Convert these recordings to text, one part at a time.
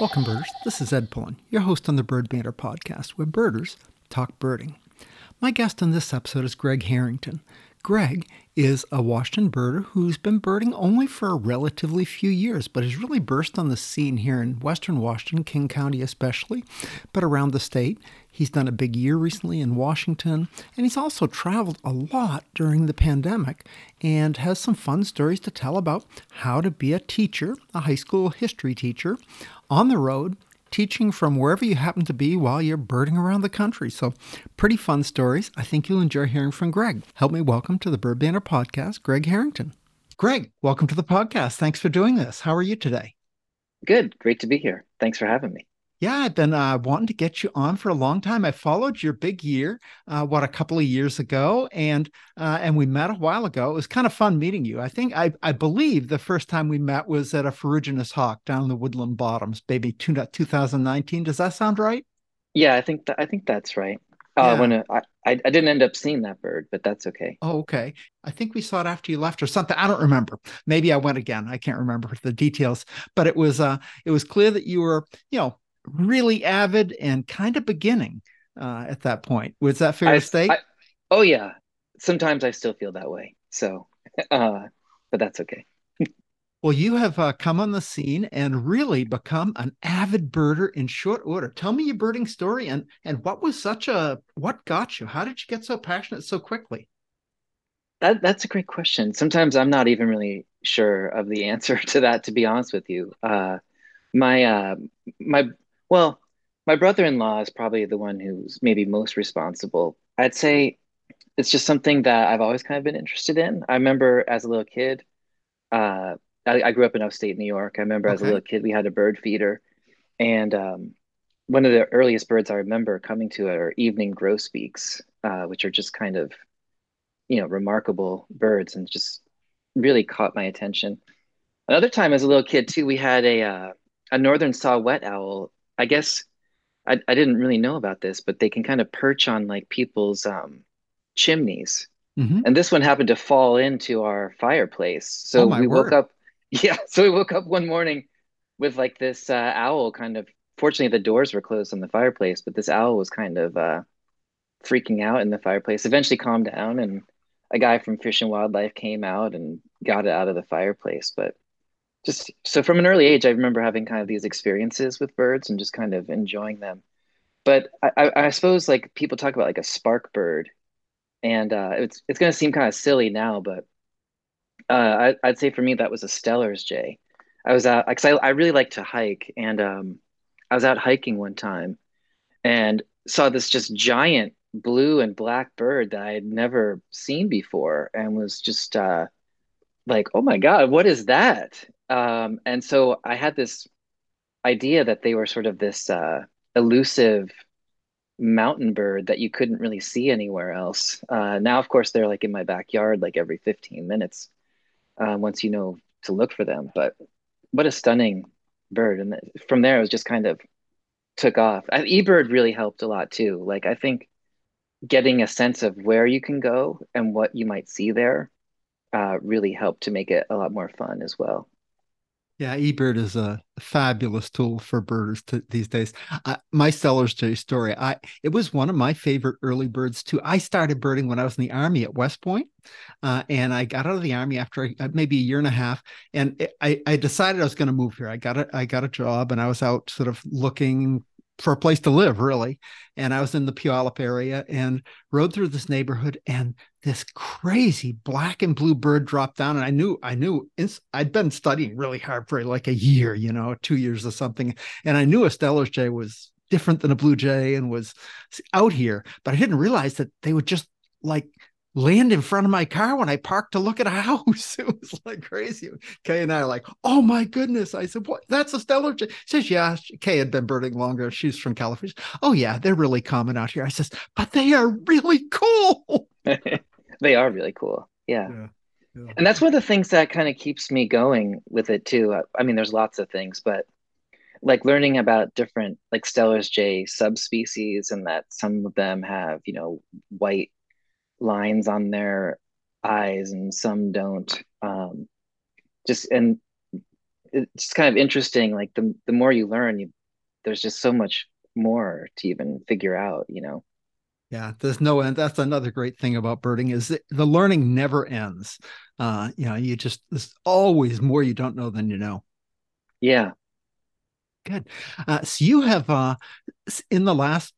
Welcome, birders. This is Ed Pullen, your host on the Bird Banter podcast, where birders talk birding. My guest on this episode is Greg Harrington. Greg is a Washington birder who's been birding only for a relatively few years, but has really burst on the scene here in Western Washington, King County especially, but around the state. He's done a big year recently in Washington, and he's also traveled a lot during the pandemic and has some fun stories to tell about how to be a teacher, a high school history teacher, on the road teaching from wherever you happen to be while you're birding around the country. So, pretty fun stories. I think you'll enjoy hearing from Greg. Help me welcome to the Bird Banter podcast, Greg Harrington. Greg, welcome to the podcast. Thanks for doing this. How are you today? Good. Great to be here. Thanks for having me. Yeah, I've been uh, wanting to get you on for a long time. I followed your big year, uh, what a couple of years ago, and uh, and we met a while ago. It was kind of fun meeting you. I think I I believe the first time we met was at a ferruginous hawk down in the Woodland Bottoms, maybe two, 2019. Does that sound right? Yeah, I think th- I think that's right. Uh, yeah. When uh, I, I didn't end up seeing that bird, but that's okay. Oh, okay. I think we saw it after you left or something. I don't remember. Maybe I went again. I can't remember the details. But it was uh, it was clear that you were, you know, really avid and kind of beginning uh, at that point. Was that fair I, to state? I, oh yeah. Sometimes I still feel that way. So, uh, but that's okay. well, you have uh, come on the scene and really become an avid birder in short order. Tell me your birding story and and what was such a what got you? How did you get so passionate so quickly? That that's a great question. Sometimes I'm not even really sure of the answer to that. To be honest with you, uh, my uh, my well, my brother-in-law is probably the one who's maybe most responsible. I'd say it's just something that I've always kind of been interested in. I remember as a little kid, uh, I, I, grew up in upstate New York. I remember as a little kid, we had a bird feeder, and um, one of the earliest birds I remember coming to it are evening grosbeaks, uh, which are just kind of, you know, remarkable birds, and just really caught my attention. Another time, as a little kid too, we had a uh, a northern saw-whet owl I guess I, I didn't really know about this, but they can kind of perch on like people's um, chimneys. Mm-hmm. And this one happened to fall into our fireplace. So oh we word. woke up, yeah. So we woke up one morning with like this uh, owl kind of, fortunately, the doors were closed on the fireplace, but this owl was kind of uh, freaking out in the fireplace. Eventually calmed down, and a guy from Fish and Wildlife came out and got it out of the fireplace. But just so from an early age, I remember having kind of these experiences with birds and just kind of enjoying them. But I, I, I suppose like people talk about like a spark bird, and uh, it's it's going to seem kind of silly now, but uh, I, would say for me that was a Steller's jay. I was out because I, I really like to hike, and um, I was out hiking one time, and saw this just giant blue and black bird that I had never seen before, and was just uh, like, "Oh my god, what is that?" Um, and so I had this idea that they were sort of this uh, elusive mountain bird that you couldn't really see anywhere else. Uh, now, of course, they're like in my backyard, like every 15 minutes, uh, once you know to look for them. But what a stunning bird! And from there, it was just kind of took off. eBird really helped a lot too. Like I think getting a sense of where you can go and what you might see there uh, really helped to make it a lot more fun as well. Yeah, eBird is a fabulous tool for birders to, these days. Uh, my Steller's jay story, I it was one of my favorite early birds too. I started birding when I was in the army at West Point, uh, and I got out of the army after uh, maybe a year and a half, and it, I I decided I was going to move here. I got a I got a job, and I was out sort of looking for a place to live, really. And I was in the Puyallup area and rode through this neighborhood, and this crazy black and blue bird dropped down. And I knew, I knew, I'd been studying really hard for like a year, you know, two years or something, and I knew a Steller's jay was different than a blue jay and was out here, but I didn't realize that they would just like land in front of my car when I parked to look at a house. It was like crazy. Kay and I are like, oh my goodness. I said, what? That's a stellar. She says, yeah. Kay had been birding longer. She's from California. Oh yeah, they're really common out here. I says, but they are really cool. they are really cool. Yeah. yeah. yeah. And that's one of the things that kind of keeps me going with it too. I mean, there's lots of things, but like learning about different like Steller's jay subspecies and that some of them have, you know, white lines on their eyes and some don't um, just and it's kind of interesting. Like the the more you learn, you, there's just so much more to even figure out. You know. Yeah, there's no end. That's another great thing about birding is the learning never ends. Uh, you know, you just there's always more you don't know than you know. Yeah. Good. Uh, so you have uh, in the last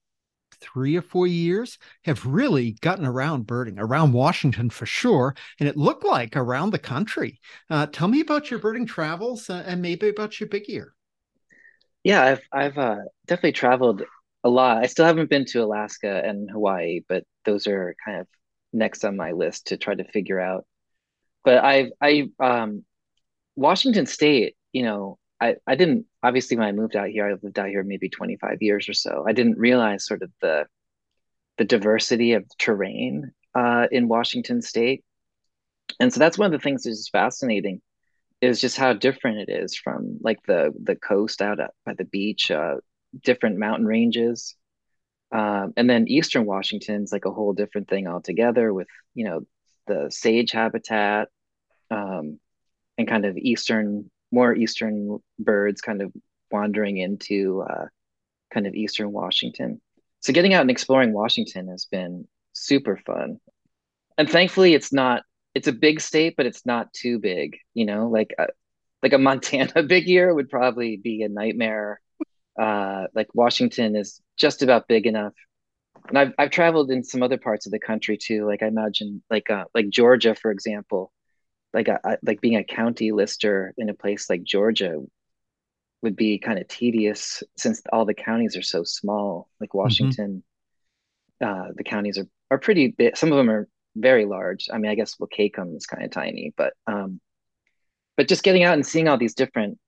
three or four years have really gotten around birding around Washington for sure, and it looked like around the country. Uh, tell me about your birding travels uh, and maybe about your big year. Yeah, I've I've uh, definitely traveled a lot. I still haven't been to Alaska and Hawaii, but those are kind of next on my list to try to figure out. But I've I um Washington State, you know, I I didn't obviously when I moved out here, I lived out here maybe 25 years or so. I didn't realize sort of the the diversity of terrain uh, in Washington State. And so that's one of the things that's fascinating is just how different it is from like the the coast out by the beach, uh, different mountain ranges. Um, and then Eastern Washington's like a whole different thing altogether with, you know, the sage habitat um, and kind of Eastern, more Eastern birds kind of wandering into uh, kind of Eastern Washington. So getting out and exploring Washington has been super fun. And thankfully it's not, it's a big state, but it's not too big, you know, like, a, uh, like a Montana big year would probably be a nightmare uh, like Washington is just about big enough. And I've I've traveled in some other parts of the country too. Like I imagine, like uh, like Georgia, for example, like a, uh, like being a county lister in a place like Georgia would be kind of tedious since all the counties are so small. Like mm-hmm. Washington, mm-hmm. uh, the counties are are pretty big. Some of them are very large. I mean, I guess Wahkiakum is kind of tiny, but um, but just getting out and seeing all these different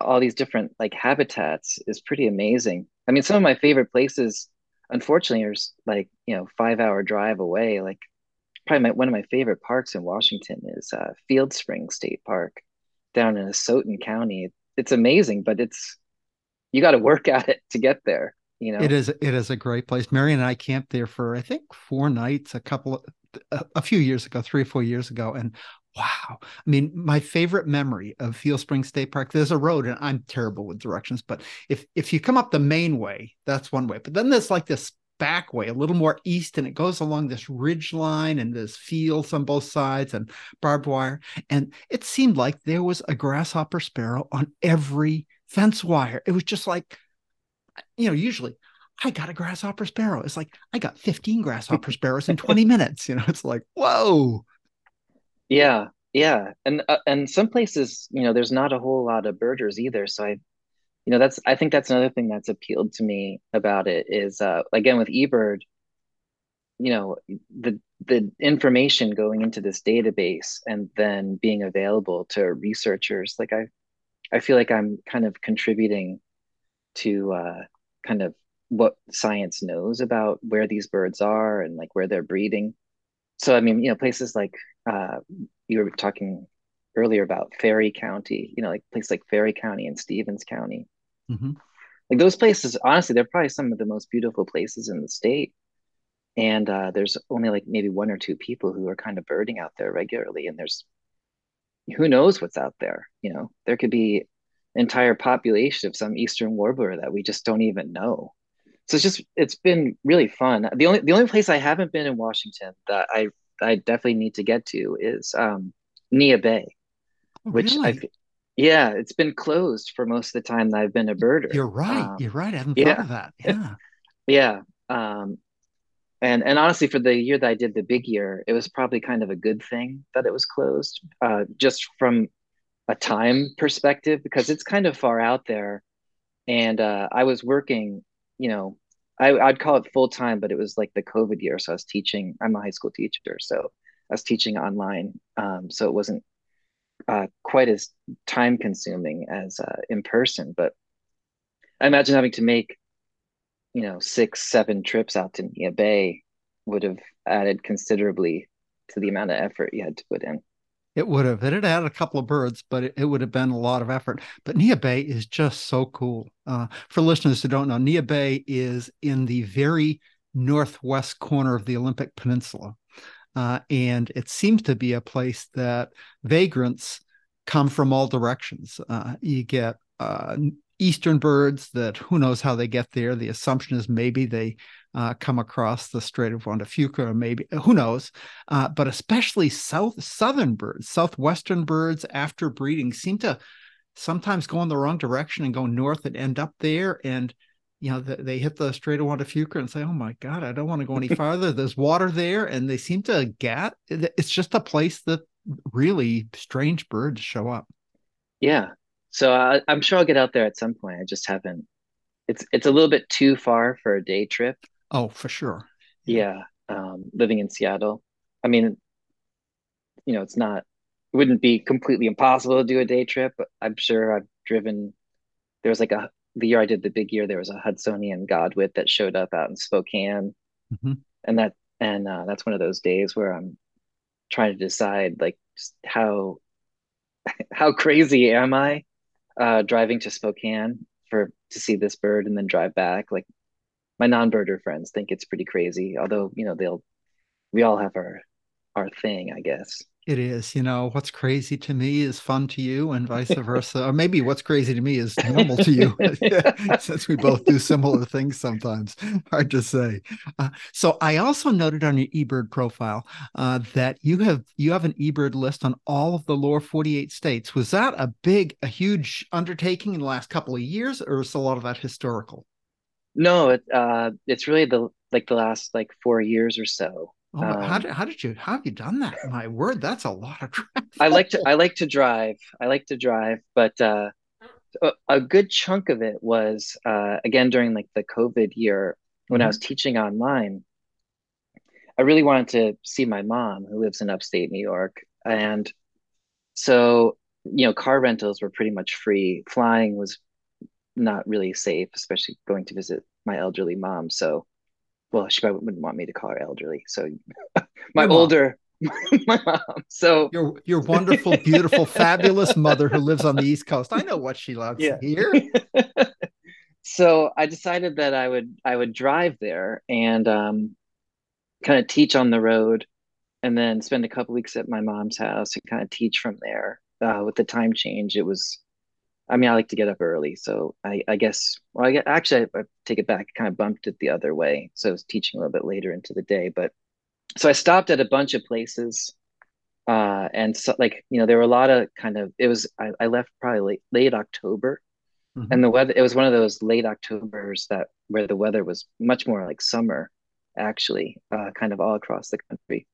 all these different like habitats is pretty amazing. I mean, some of my favorite places, unfortunately, are like you know five hour drive away. Like probably my, one of my favorite parks in Washington is uh, Field Spring State Park down in Asotin County. It's amazing, but it's you got to work at it to get there. You know, it is it is a great place. Marion and I camped there for I think four nights, a couple of, a, a few years ago, three or four years ago, and Wow. I mean, my favorite memory of Field Spring State Park, there's a road, and I'm terrible with directions, but if if you come up the main way, that's one way. But then there's like this back way, a little more east, and it goes along this ridge line and there's fields on both sides and barbed wire. And it seemed like there was a grasshopper sparrow on every fence wire. It was just like, you know, usually I got a grasshopper sparrow. It's like I got 15 grasshopper sparrows in 20 minutes. You know, it's like, whoa. Yeah, yeah, and uh, and some places, you know, there's not a whole lot of birders either. So I, you know, that's I think that's another thing that's appealed to me about it is uh, again with eBird, you know, the the information going into this database and then being available to researchers. Like I, I feel like I'm kind of contributing to uh, kind of what science knows about where these birds are and like where they're breeding so I mean, you know, places like uh, you were talking earlier about Ferry County, you know, like places like Ferry County and Stevens County. Mm-hmm. Like those places, honestly, they're probably some of the most beautiful places in the state. And uh, there's only like maybe one or two people who are kind of birding out there regularly. And there's who knows what's out there. You know, there could be entire population of some eastern warbler that we just don't even know so it's just it's been really fun. The only the only place I haven't been in Washington that I I definitely need to get to is um, Neah Bay, oh, which really? I yeah, it's been closed for most of the time that I've been a birder. You're right. Um, You're right. I hadn't yeah. thought of that. Yeah. yeah. Um, and and honestly, for the year that I did the big year, it was probably kind of a good thing that it was closed, uh, just from a time perspective, because it's kind of far out there. And uh, I was working you know, I, I'd call it full time, but it was like the COVID year. So I was teaching, I'm a high school teacher. So I was teaching online. Um, so it wasn't uh, quite as time consuming as uh, in person. But I imagine having to make, you know, six, seven trips out to Neah Bay would have added considerably to the amount of effort you had to put in. It would have. It had had a couple of birds, but it, it, would have been a lot of effort. But Neah Bay is just so cool. Uh, for listeners who don't know, Neah Bay is in the very northwest corner of the Olympic Peninsula. Uh, and it seems to be a place that vagrants come from all directions. Uh, you get uh, eastern birds that who knows how they get there. The assumption is maybe they uh, come across the Strait of Juan de Fuca, or maybe who knows. Uh, but especially south southern birds, southwestern birds after breeding seem to sometimes go in the wrong direction and go north and end up there and you know, they hit the Strait of Juan de Fuca and say, "Oh my God, I don't want to go any farther." There's water there, and they seem to get. It's just a place that really strange birds show up. Yeah, so I, I'm sure I'll get out there at some point. I just haven't. It's it's a little bit too far for a day trip. Oh, for sure. Yeah, um, living in Seattle. I mean, you know, it's not. It wouldn't be completely impossible to do a day trip. But I'm sure I've driven. There was like a the year I did the big year, there was a Hudsonian godwit that showed up out in Spokane, mm-hmm. and that and uh, that's one of those days where I'm trying to decide like how how crazy am I uh, driving to Spokane for to see this bird and then drive back. Like my non-birder friends think it's pretty crazy, although you know they'll we all have our our thing, I guess. It is, you know, what's crazy to me is fun to you, and vice versa. or maybe what's crazy to me is normal to you, since we both do similar things sometimes. Hard to say. Uh, so, I also noted on your eBird profile uh, that you have you have an eBird list on all of the lower forty-eight states. Was that a big, a huge undertaking in the last couple of years, or is a lot of that historical? No, it, uh, it's really the like the last like four years or so. Oh, um, how did how did you how have you done that? My word, that's a lot of travel. I like to I like to drive. I like to drive, but uh, a, a good chunk of it was uh, again during like the COVID year when mm-hmm. I was teaching online. I really wanted to see my mom who lives in upstate New York, and so you know car rentals were pretty much free. Flying was not really safe, especially going to visit my elderly mom. So well, she probably wouldn't want me to call her elderly. So my older my mom. So your your wonderful, beautiful, fabulous mother who lives on the East Coast. I know what she loves yeah. here. so I decided that I would I would drive there and um, kind of teach on the road, and then spend a couple weeks at my mom's house and kind of teach from there. Uh, with the time change, it was I mean, I like to get up early, so I, I guess. Well, I get, actually I, I take it back. Kind of bumped it the other way, so I was teaching a little bit later into the day. But so I stopped at a bunch of places, uh, and so like you know there were a lot of kind of. It was I, I left probably late, late October, mm-hmm. and the weather. It was one of those late October's that where the weather was much more like summer, actually, uh, kind of all across the country.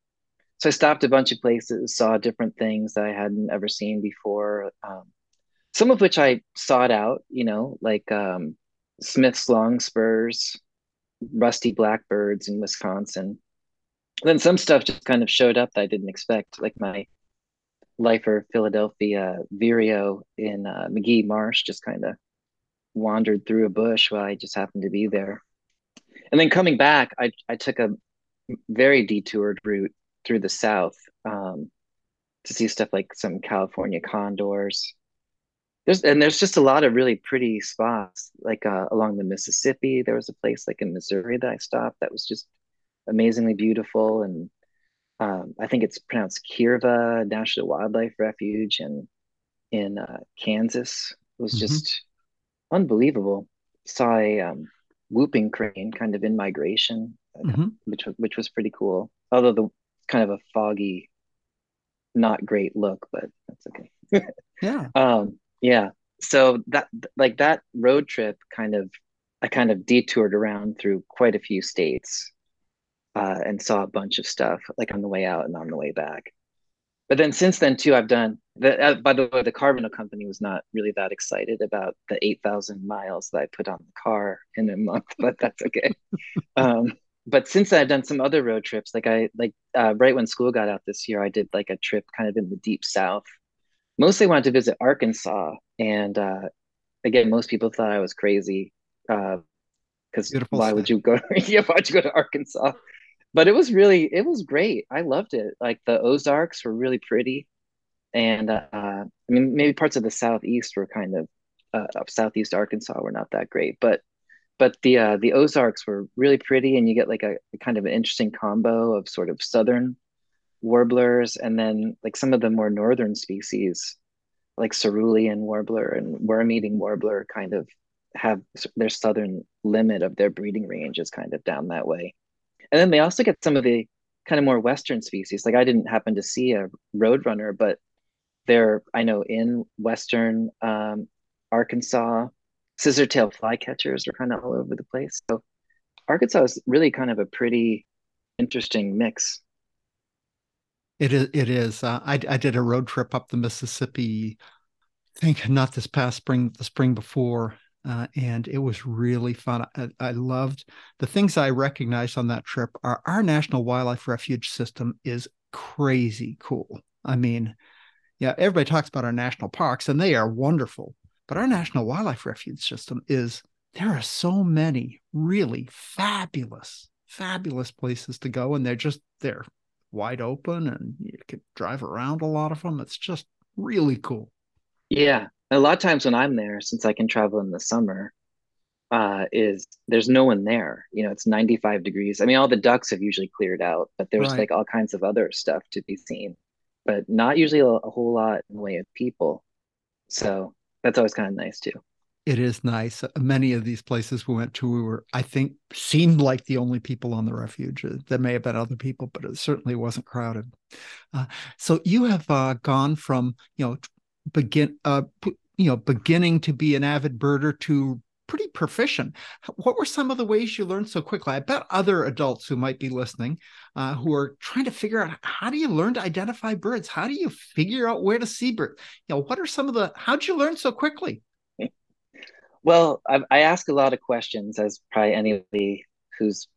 So I stopped a bunch of places, saw different things that I hadn't ever seen before. Um, some of which I sought out, you know, like um, Smith's Longspurs, Rusty Blackbirds in Wisconsin. then some stuff just kind of showed up that I didn't expect, like my lifer Philadelphia Vireo in uh, Magee Marsh just kind of wandered through a bush while I just happened to be there. And then coming back, I, I took a very detoured route through the South um, to see stuff like some California condors, there's and there's just a lot of really pretty spots like uh, along the Mississippi. There was a place like in Missouri that I stopped that was just amazingly beautiful, and um, I think it's pronounced Quivira National Wildlife Refuge, and in uh, Kansas it was mm-hmm. just unbelievable. Saw a um, whooping crane kind of in migration, mm-hmm. which which was pretty cool. Although the kind of a foggy, not great look, but that's okay. yeah. Um, yeah. So that like that road trip kind of I kind of detoured around through quite a few states uh, and saw a bunch of stuff like on the way out and on the way back. But then since then too, I've done the, uh, by the way, the car company was not really that excited about the 8,000 miles that I put on the car in a month, but that's okay. um, but since I've done some other road trips, like I, like uh, right when school got out this year, I did like a trip kind of in the deep South mostly wanted to visit Arkansas. And uh, again, most people thought I was crazy because uh, why would you go? yeah, why'd you go to Arkansas? But it was really, it was great. I loved it. Like the Ozarks were really pretty, and uh, I mean, maybe parts of the southeast were kind of uh, southeast Arkansas were not that great, but but the uh, the Ozarks were really pretty, and you get like a, a kind of an interesting combo of sort of southern warblers and then like some of the more northern species like cerulean warbler and worm-eating warbler kind of have their southern limit of their breeding range is kind of down that way. And then they also get some of the kind of more western species. Like I didn't happen to see a roadrunner, but they're I know in western um, Arkansas, scissor-tail flycatchers are kind of all over the place. So Arkansas is really kind of a pretty interesting mix. It is. It is. Uh, I I did a road trip up the Mississippi. I think not this past spring, the spring before, uh, and it was really fun. I, I, loved the things I recognized on that trip. Are our national wildlife refuge system is crazy cool. I mean, yeah, everybody talks about our national parks, and they are wonderful. But our national wildlife refuge system is there are so many really fabulous, fabulous places to go, and they're just they're wide open, and you can drive around a lot of them. It's just really cool. Yeah, a lot of times when I'm there, since I can travel in the summer, uh, is there's no one there. You know, it's 95 degrees. I mean, all the ducks have usually cleared out, but there's right. like all kinds of other stuff to be seen, but not usually a, a whole lot in the way of people. So that's always kind of nice too. It is nice. Many of these places we went to, we were, I think, seemed like the only people on the refuge. Uh, there may have been other people, but it certainly wasn't crowded. Uh, so you have uh, gone from, you know, begin uh, you know beginning to be an avid birder to pretty proficient. What were some of the ways you learned so quickly? I bet other adults who might be listening, uh, who are trying to figure out how do you learn to identify birds? How do you figure out where to see birds? You know, what are some of the? How'd you learn so quickly? Well, I, I ask a lot of questions, as probably anybody who's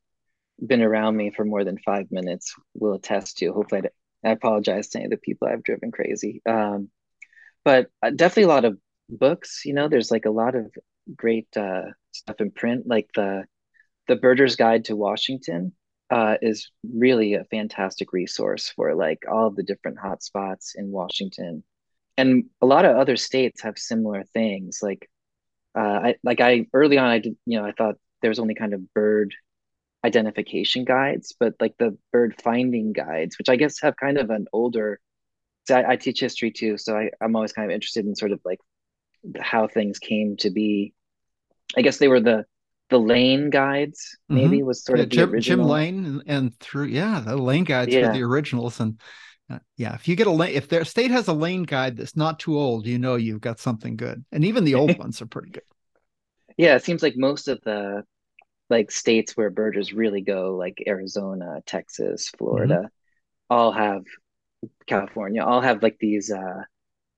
been around me for more than five minutes will attest to. Hopefully, I, I apologize to any of the people I've driven crazy. Um, but uh, definitely a lot of books you know there's like a lot of great uh, stuff in print like the the birder's guide to washington uh, is really a fantastic resource for like all of the different hotspots in washington and a lot of other states have similar things like uh, I like I early on I did you know I thought there was only kind of bird identification guides, but like the bird finding guides, which I guess have kind of an older so I, I teach history too, so I, I'm always kind of interested in sort of like how things came to be. I guess they were the the Lane guides, maybe mm-hmm. was sort yeah, of Jim, Jim Lane and, and, through yeah, the Lane guides yeah. were the originals. And uh, yeah, if you get a lane, if their state has a Lane guide that's not too old, you know you've got something good. And even the old ones are pretty good. Yeah, it seems like most of the like states where birders really go, like Arizona, Texas, Florida, mm-hmm. all have California all have like these uh,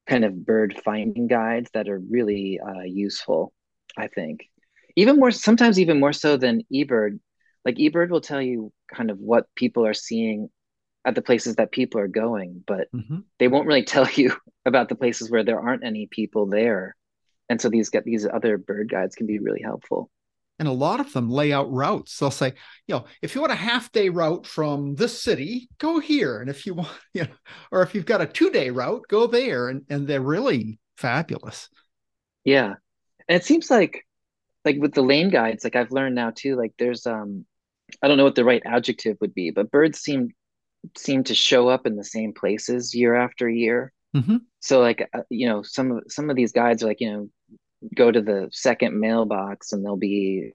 kind of bird finding guides that are really uh, useful. I think even more sometimes even more so than eBird. Like eBird will tell you kind of what people are seeing at the places that people are going, but mm-hmm. they won't really tell you about the places where there aren't any people there. And so these get these other bird guides can be really helpful. And a lot of them lay out routes. They'll say you know if you want a half day route from this city go here. And if you want you know or if you've got a two day route go there. And and they're really fabulous. Yeah. And it seems like like with the lane guides like i've learned now too like there's um i don't know what the right adjective would be but birds seem seem to show up in the same places year after year. Mm-hmm. so like uh, you know some of some of these guides are like you know go to the second mailbox and there'll be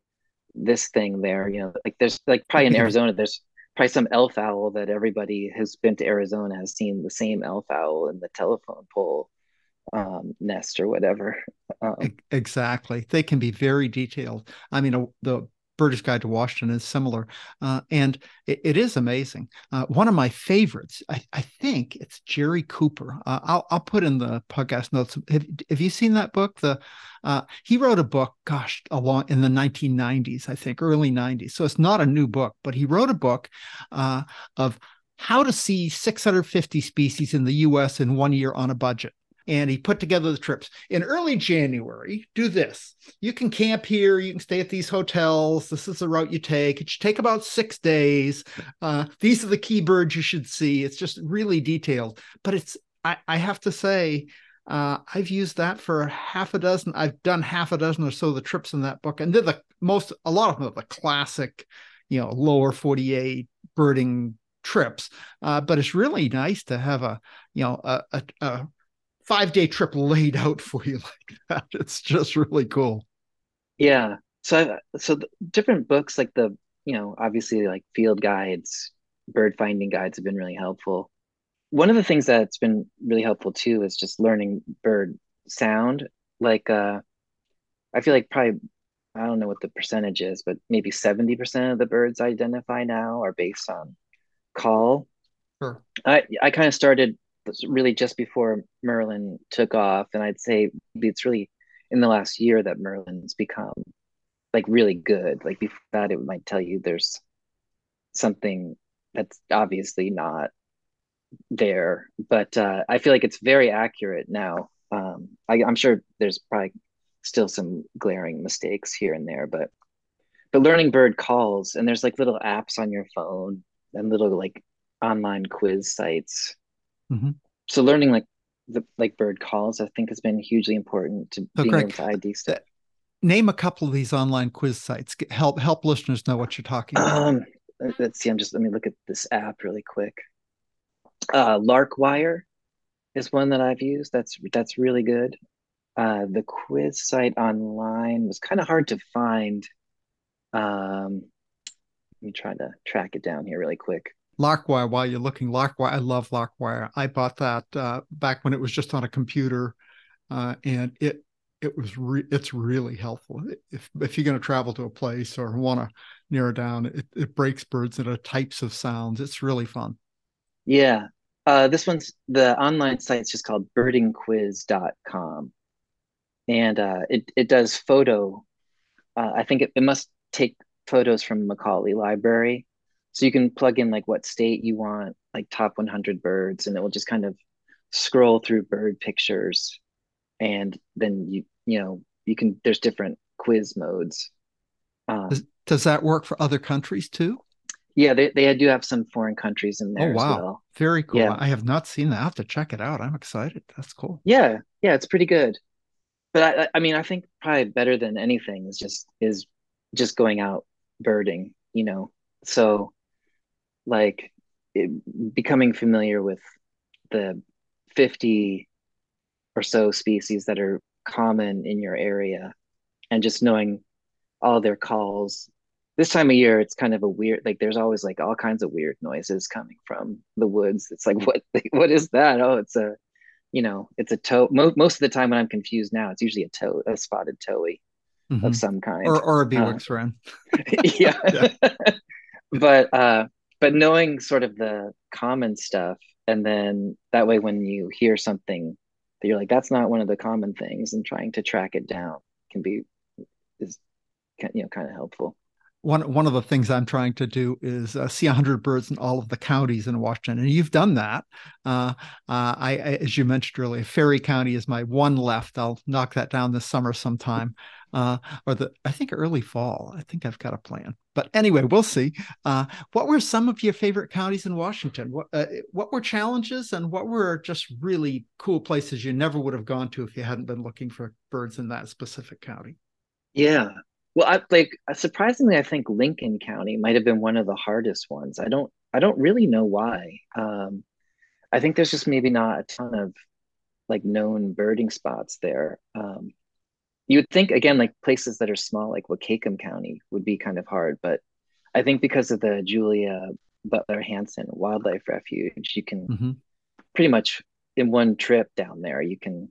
this thing there you know like there's like probably in arizona there's probably some elf owl that everybody has been to arizona has seen the same elf owl in the telephone pole um, nest or whatever. Um, exactly. They can be very detailed. I mean the Birder's Guide to Washington is similar, uh, and it, it is amazing. Uh, one of my favorites, I, I, think it's Jerry Cooper. Uh, I'll, I'll put in the podcast notes. Have, have you seen that book? The uh, he wrote a book, gosh, along in the 1990s, I think, early 90s. So it's not a new book, but he wrote a book uh, of how to see 650 species in the U.S. in one year on a budget and he put together the trips. In early January, do this. You can camp here, you can stay at these hotels. This is the route you take. It should take about six days. Uh, these are the key birds you should see. It's just really detailed. But it's, I, I have to say, uh, I've used that for half a dozen. I've done half a dozen or so of the trips in that book, and they're the most. A lot of them are the classic, you know, lower forty-eight birding trips. Uh, but it's really nice to have a, you know, a, a, a five day trip laid out for you like that. It's just really cool. Yeah. So I've, so different books like the, you know, obviously like field guides, bird finding guides have been really helpful. One of the things that's been really helpful too is just learning bird sound. Like uh I feel like probably I don't know what the percentage is, but maybe 70% of the birds I identify now are based on call. Sure. I I kind of started really just before Merlin took off, and I'd say it's really in the last year that Merlin's become like really good. Like before that, it might tell you there's something that's obviously not there, but uh, I feel like it's very accurate now. Um, I, I'm sure there's probably still some glaring mistakes here and there, but but learning bird calls and there's like little apps on your phone and little like online quiz sites. Mm-hmm. So learning like the like bird calls, I think has been hugely important to so being Greg, able to ID stuff. Name a couple of these online quiz sites. Help help listeners know what you're talking about. Um, let's see. I'm just let me look at this app really quick. Uh, Larkwire is one that I've used. That's that's really good. Uh, the quiz site online was kind of hard to find. Um, let me try to track it down here really quick. Larkwire, while you're looking, Larkwire, I love Larkwire. I bought that uh, back when it was just on a computer, uh, and it it was re- it's really helpful if if you're going to travel to a place or want to narrow down. It, it breaks birds into types of sounds. It's really fun. Yeah, uh, this one's the online site's just called birdingquiz.com and uh, it it does photo. Uh, I think it, it must take photos from Macaulay Library, so you can plug in like what state you want, like top 100 birds, and it will just kind of scroll through bird pictures, and then you you know you can there's different quiz modes. Um, does, does that work for other countries too? Yeah, they, they do have some foreign countries in there. Oh wow, well. very cool. Yeah. I have not seen that. I have to check it out. I'm excited. That's cool. Yeah, yeah, it's pretty good but I, I mean, I think probably better than anything is just is just going out birding, you know. So, like, it, becoming familiar with the fifty or so species that are common in your area, and just knowing all their calls. This time of year, it's kind of a weird. Like, there's always like all kinds of weird noises coming from the woods. It's like, what? What is that? Oh, it's a you know, it's a toe. Mo- most of the time when I'm confused now, it's usually a toe, a spotted towhee mm-hmm. of some kind, or or a Bewick's uh, wren. yeah, but uh, but knowing sort of the common stuff, and then that way when you hear something that you're like, that's not one of the common things, and trying to track it down can be is you know kind of helpful one one of the things I'm trying to do is uh, see 100 birds in all of the counties in Washington, and you've done that. Uh, uh, I, I, as you mentioned earlier, Ferry County is my one left. I'll knock that down this summer sometime, uh, or the I think early fall. I think I've got a plan. But anyway, we'll see. Uh, what were some of your favorite counties in Washington? What uh, what were challenges, and what were just really cool places you never would have gone to if you hadn't been looking for birds in that specific county? Yeah, well, I like surprisingly, I think Lincoln County might have been one of the hardest ones. I don't I don't really know why. Um, I think there's just maybe not a ton of like known birding spots there. Um, you would think again, like places that are small, like Wahkiakum County, would be kind of hard, but I think because of the Julia Butler Hansen Wildlife Refuge, you can mm-hmm. pretty much in one trip down there, you can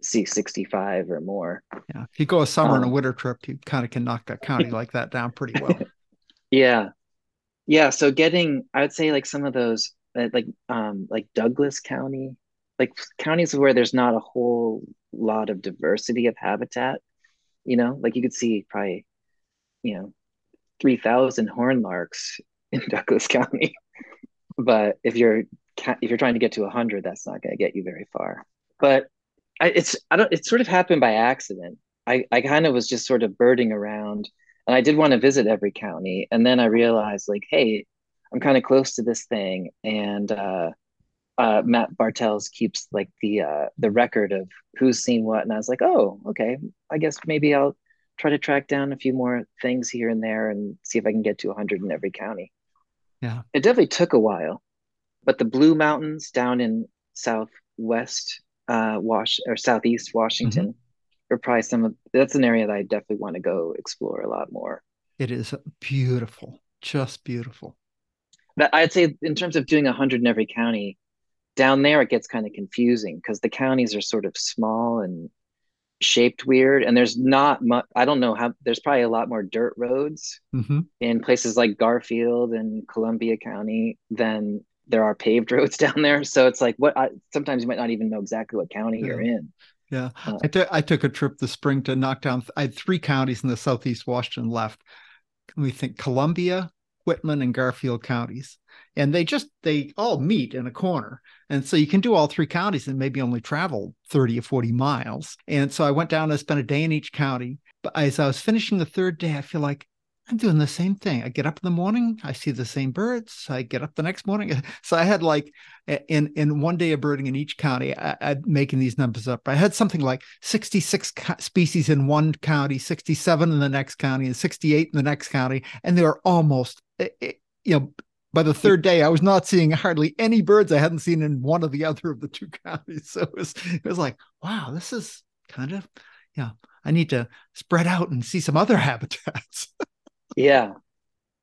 see 65 or more. Yeah. If you go a summer um, and a um, winter trip, you kind of can knock that county like that down pretty well. yeah. Yeah. So getting, I would say like some of those, uh, like, um, like Douglas County, like counties where there's not a whole lot of diversity of habitat, you know, like you could see probably, you know, 3,000 horn larks in Douglas County. but if you're, if you're trying to get to 100, that's not going to get you very far. But I, it's I don't it sort of happened by accident. I I kind of was just sort of birding around, and I did want to visit every county, and then I realized like, hey, I'm kind of close to this thing, and uh, uh, Matt Bartels keeps like the uh, the record of who's seen what, and I was like, oh, okay, I guess maybe I'll try to track down a few more things here and there and see if I can get to 100 in every county. Yeah, it definitely took a while, but the Blue Mountains down in southwest uh, Wash or Southeast Washington Mm-hmm. are probably some of that's an area that I definitely want to go explore a lot more. It is beautiful, just beautiful. But I'd say in terms of doing hundred in every county, down there it gets kind of confusing because the counties are sort of small and shaped weird, and there's not much. I don't know how. There's probably a lot more dirt roads hmm in places like Garfield and Columbia County than there are paved roads down there. So it's like what I, sometimes you might not even know exactly what county you're in. Yeah. Uh, I took I took a trip this spring to knock down. I had three counties in the southeast Washington left. We think Columbia, Whitman, and Garfield counties. And they just they all meet in a corner. And so you can do all three counties and maybe only travel 30 or 40 miles. And so I went down and I spent a day in each county. But as I was finishing the third day, I feel like I'm doing the same thing. I get up in the morning, I see the same birds. I get up the next morning. So I had like in in one day of birding in each county, I, I'm making these numbers up. I had something like 66 co- species in one county, 67 in the next county, and 68 in the next county, and they were almost, eh, eh, you know. By the third day, I was not seeing hardly any birds I hadn't seen in one or the other of the two counties. So it was, it was like, wow, this is kind of, yeah. I need to spread out and see some other habitats. yeah,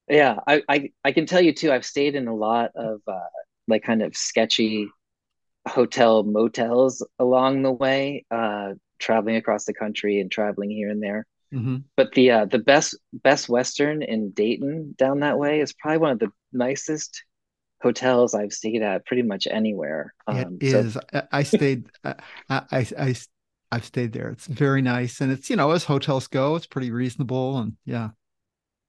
yeah. I, I I can tell you too. I've stayed in a lot of uh, like kind of sketchy hotel motels along the way, uh, traveling across the country and traveling here and there. Hmm But the uh, the best Best Western in Dayton down that way is probably one of the nicest hotels I've stayed at pretty much anywhere. It Um, so is. I, I stayed. I, I, I, I've stayed there. It's very nice, and it's you know as hotels go, it's pretty reasonable, and yeah,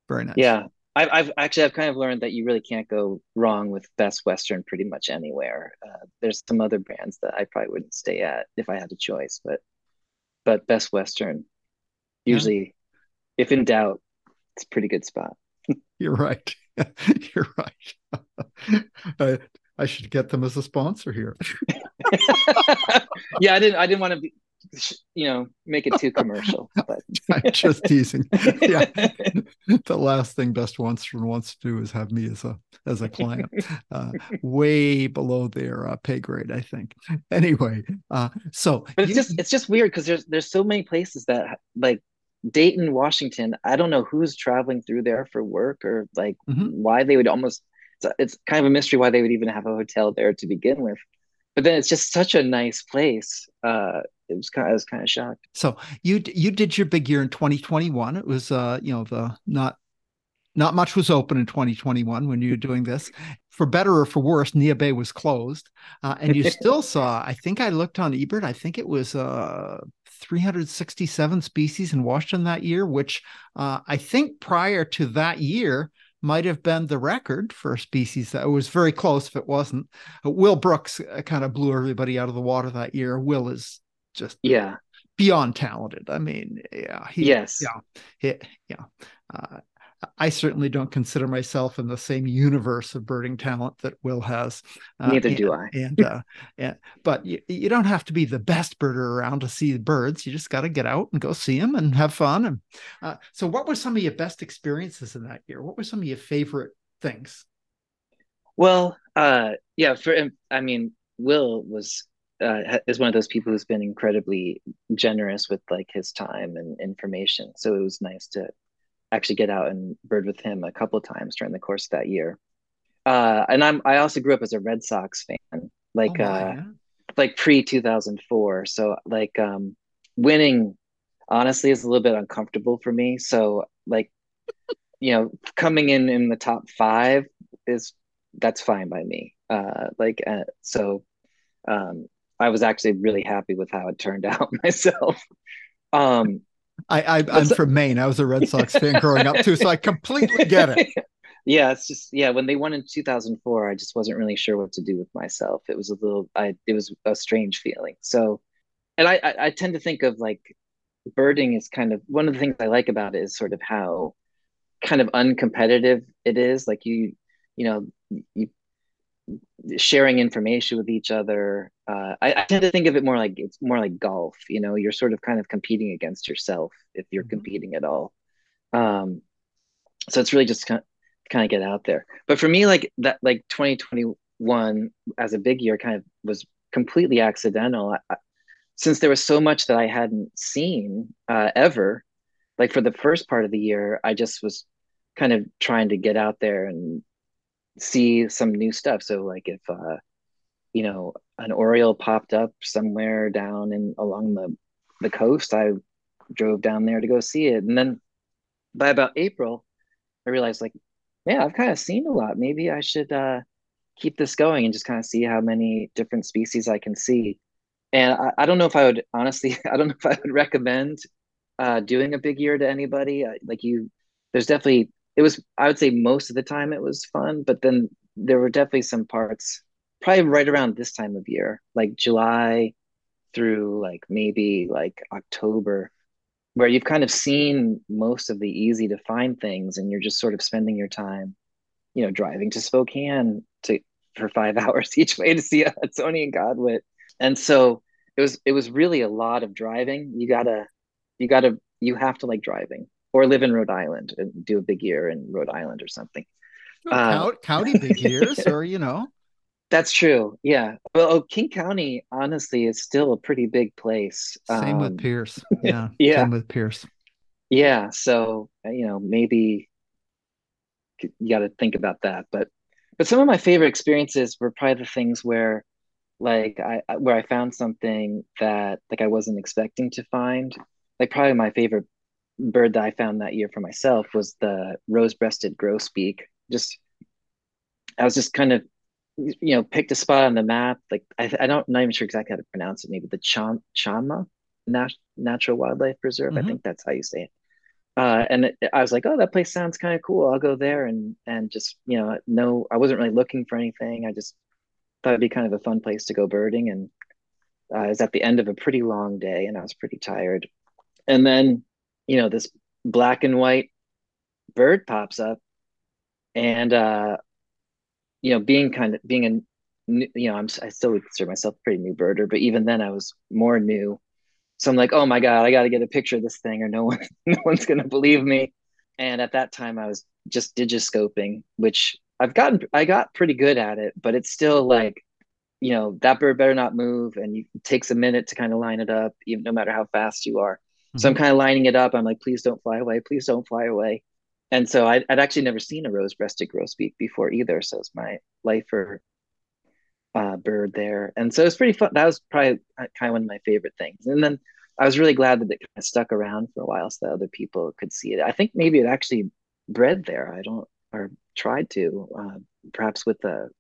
very nice. yeah, I've I've actually I've kind of learned that you really can't go wrong with Best Western pretty much anywhere. Uh, there's some other brands that I probably wouldn't stay at if I had a choice, but but Best Western Yeah, usually, if in doubt, it's a pretty good spot. you're right. You're right. I, I should get them as a sponsor here. Yeah, I didn't I didn't want to be, you know, make it too commercial, but I'm just teasing. Yeah, the last thing Best Western wants to do is have me as a as a client, uh, way below their uh, pay grade, I think. Anyway, uh, so but it's you, just it's just weird because there's there's so many places that like Dayton, Washington. I don't know who's traveling through there for work or like Mhm. why they would almost. It's, it's kind of a mystery why they would even have a hotel there to begin with. But then it's just such a nice place. Uh, it was kind. Of, I was kind of shocked. So you you did your big year in 2021. It was uh you know the not not much was open in 2021 when you were doing this. For better or for worse, Neah Bay was closed, uh, and you still saw. I think I looked on eBird. I think it was uh 367 species in Washington that year, which uh, I think prior to that year might have been the record for a species that was very close if it wasn't. Uh, Will Brooks uh, kind of blew everybody out of the water that year. Will is just Yeah. beyond talented. I mean, yeah, he, Yes. yeah, he, yeah. Uh, I certainly don't consider myself in the same universe of birding talent that Will has. Uh, Neither and, do I. and, uh, and but you, you don't have to be the best birder around to see the birds. You just got to get out and go see them and have fun. And uh, so, what were some of your best experiences in that year? What were some of your favorite things? Well, uh, yeah, for I mean, Will was uh, is one of those people who's been incredibly generous with like his time and information. So it was nice to actually get out and bird with him a couple of times during the course of that year. Uh, and I'm I also grew up as a Red Sox fan, Oh like my, uh, like pre 2004. So like um, winning honestly is a little bit uncomfortable for me. So like you know, coming in in the top five is that's fine by me. Uh, like uh, so, um, I was actually really happy with how it turned out myself. Um, I, I I'm so- from Maine. I was a Red Sox fan growing up too, so I completely get it. yeah, it's just yeah. When they won in 2004, I just wasn't really sure what to do with myself. It was a little, I it was a strange feeling. So, and I I, I tend to think of like birding is kind of one of the things I like about it is sort of how kind of uncompetitive it is. Like you, you know, you sharing information with each other. Uh, I, I tend to think of it more like it's more like golf. You know, you're sort of kind of competing against yourself if you're Mhm. competing at all. Um, so it's really just kind of, kind of get out there. But for me, like that, like 2021 as a big year, kind of was completely accidental. I, since there was so much that I hadn't seen uh, ever, like for the first part of the year, I just was kind of trying to get out there and see some new stuff. So like if uh, you know an oriole popped up somewhere down in along the the coast, I drove down there to go see it, and then by about April, I realized like, yeah, I've kind of seen a lot. Maybe I should uh, keep this going and just kind of see how many different species I can see. And I, I don't know if I would honestly, I don't know if I would recommend uh, doing a big year to anybody. like you, there's definitely it was. I would say most of the time it was fun, but then there were definitely some parts, probably right around this time of year, like July through like maybe like October, where you've kind of seen most of the easy to find things, and you're just sort of spending your time, you know, driving to Spokane to for five hours each way to see a Hudsonian Godwit, and so it was it was really a lot of driving. You gotta you gotta you have to like driving or live in Rhode Island and do a big year in Rhode Island or something. Well, uh, county big years, or you know. That's true. Yeah. Well, oh, King County, honestly, is still a pretty big place. Same um, with Pierce. Yeah. yeah. Same with Pierce. Yeah. So, you know, maybe you got to think about that. But, but some of my favorite experiences were probably the things where, like, I where I found something that like I wasn't expecting to find. Like, probably my favorite bird that I found that year for myself was the rose-breasted grosbeak. Just, I was just kind of you know, picked a spot on the map. Like I, I don't, I'm not even sure exactly how to pronounce it. Maybe the Cham, Chama Nat- Natural Wildlife Preserve. Mm-hmm. I think that's how you say it. Uh, and it, I was like, oh, that place sounds kind of cool. I'll go there and and just you know, no, I wasn't really looking for anything. I just thought it'd be kind of a fun place to go birding. And uh, I was at the end of a pretty long day, and I was pretty tired. And then, you know, this black and white bird pops up, and uh, you know, being kind of being a you know, I'm I still would consider myself a pretty new birder, but even then I was more new. So I'm like, oh my god, I got to get a picture of this thing, or no one, no one's gonna believe me. And at that time, I was just digiscoping, which I've gotten, I got pretty good at it, but it's still like, you know, that bird better not move, and it takes a minute to kind of line it up, even no matter how fast you are. Mm-hmm. So I'm mm-hmm. kind of lining it up. I'm like, please don't fly away, please don't fly away and so I'd, I'd actually never seen a rose-breasted grosbeak before either. So it's my lifer uh, bird there, and so it was pretty fun. That was probably uh, kind of one of my favorite things. And then I was really glad that it kind of stuck around for a while, so that other people could see it. I think maybe it actually bred there. I don't or tried to, uh, perhaps with the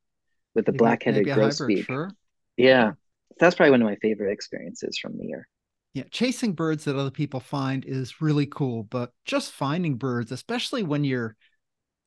with the black-headed grosbeak. Sure. Yeah, that's probably one of my favorite experiences from the year yeah, chasing birds that other people find is really cool, but just finding birds, especially when you're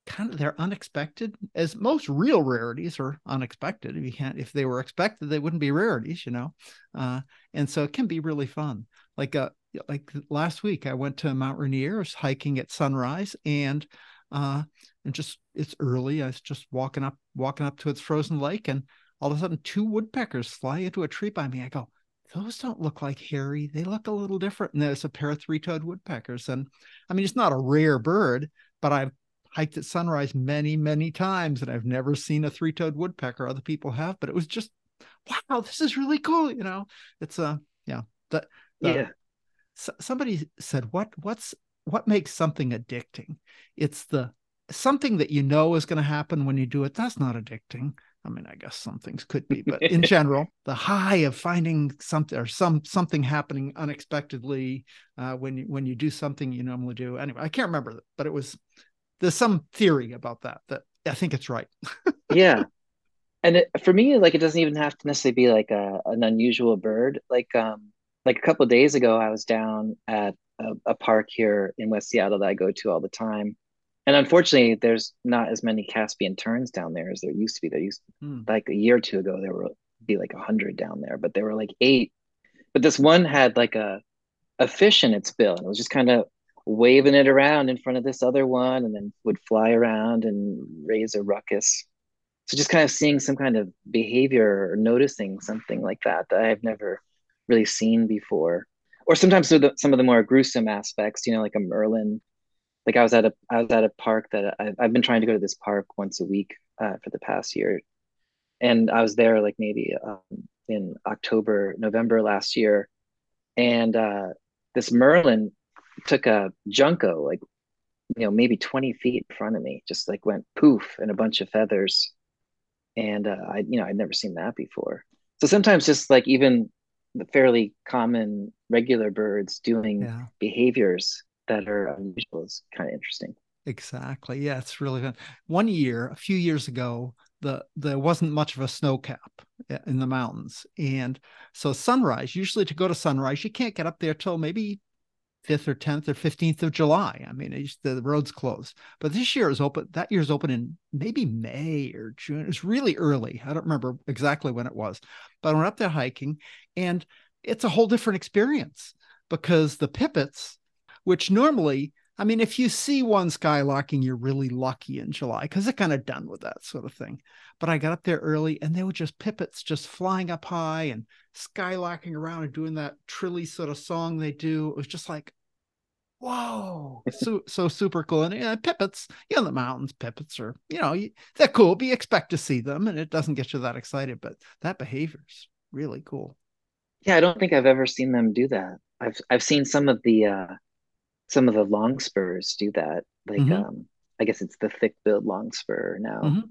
kind of they're unexpected, as most real rarities are unexpected. If you can't, if they were expected, they wouldn't be rarities, you know. Uh, and so it can be really fun. Like uh, like last week, I went to Mount Rainier, I was hiking at sunrise, and uh, and just it's early. I was just walking up, walking up to its frozen lake, and all of a sudden, two woodpeckers fly into a tree by me. I go, those don't look like hairy. They look a little different. And there's a pair of three-toed woodpeckers. And I mean, it's not a rare bird, but I've hiked at sunrise many, many times, and I've never seen a three-toed woodpecker. Other people have, but it was just, wow, this is really cool. You know, it's a uh, yeah. The, the, yeah. So, somebody said, what what's what makes something addicting? It's the something that you know is going to happen when you do it. That's not addicting. I mean, I guess some things could be, but in general, the high of finding something or some something happening unexpectedly uh, when you when you do something you normally do. Anyway, I can't remember, but it was there's some theory about that that I think it's right. yeah, and it, for me, like it doesn't even have to necessarily be like a, an unusual bird. Like um like a couple days ago, I was down at a, a park here in West Seattle that I go to all the time, and unfortunately there's not as many caspian terns down there as there used to be. There used hmm. like a year or two ago there were be like a hundred down there but there were like eight. But this one had like a a fish in its bill and it was just kind of waving it around in front of this other one and then would fly around and raise a ruckus. So just kind of seeing some kind of behavior or noticing something like that that i've never really seen before. Or sometimes some of the more gruesome aspects you know like a merlin like I was at a I was at a park that I, have been trying to go to this park once a week uh, for the past year, and I was there like maybe um, in October November last year, and uh, this merlin took a junco like you know maybe 20 feet in front of me just like went poof and a bunch of feathers. And uh, i you know i'd never seen that before. So sometimes just like even the fairly common regular birds doing yeah. behaviors that are unusual is kind of interesting exactly yeah it's really fun one year a few years ago the there wasn't much of a snow cap eh, in the mountains and so sunrise usually to go to sunrise you can't get up there till maybe 5th or 10th or 15th of July. I mean, the road's closed. But this year is open. That year's open in maybe May or June. It's really early. I don't remember exactly when it was. But I went up there hiking and it's a whole different experience because the pipits, which normally, I mean, if you see one skylarking, you're really lucky in July because they're kind of done with that sort of thing. But I got up there early and they were just pipits just flying up high and skylarking around and doing that trilly sort of song they do. It was just like, whoa, so so super cool. And yeah, pipits, you know, the mountains, pipits are, you know, they're cool. But you expect to see them, and it doesn't get you that excited. But that behavior's really cool. Yeah, I don't think I've ever seen them do that. I've I've seen some of the uh some of the long spurs do that. Like mm-hmm. um I guess it's the thick-billed long spur now. Mm-hmm. Uh,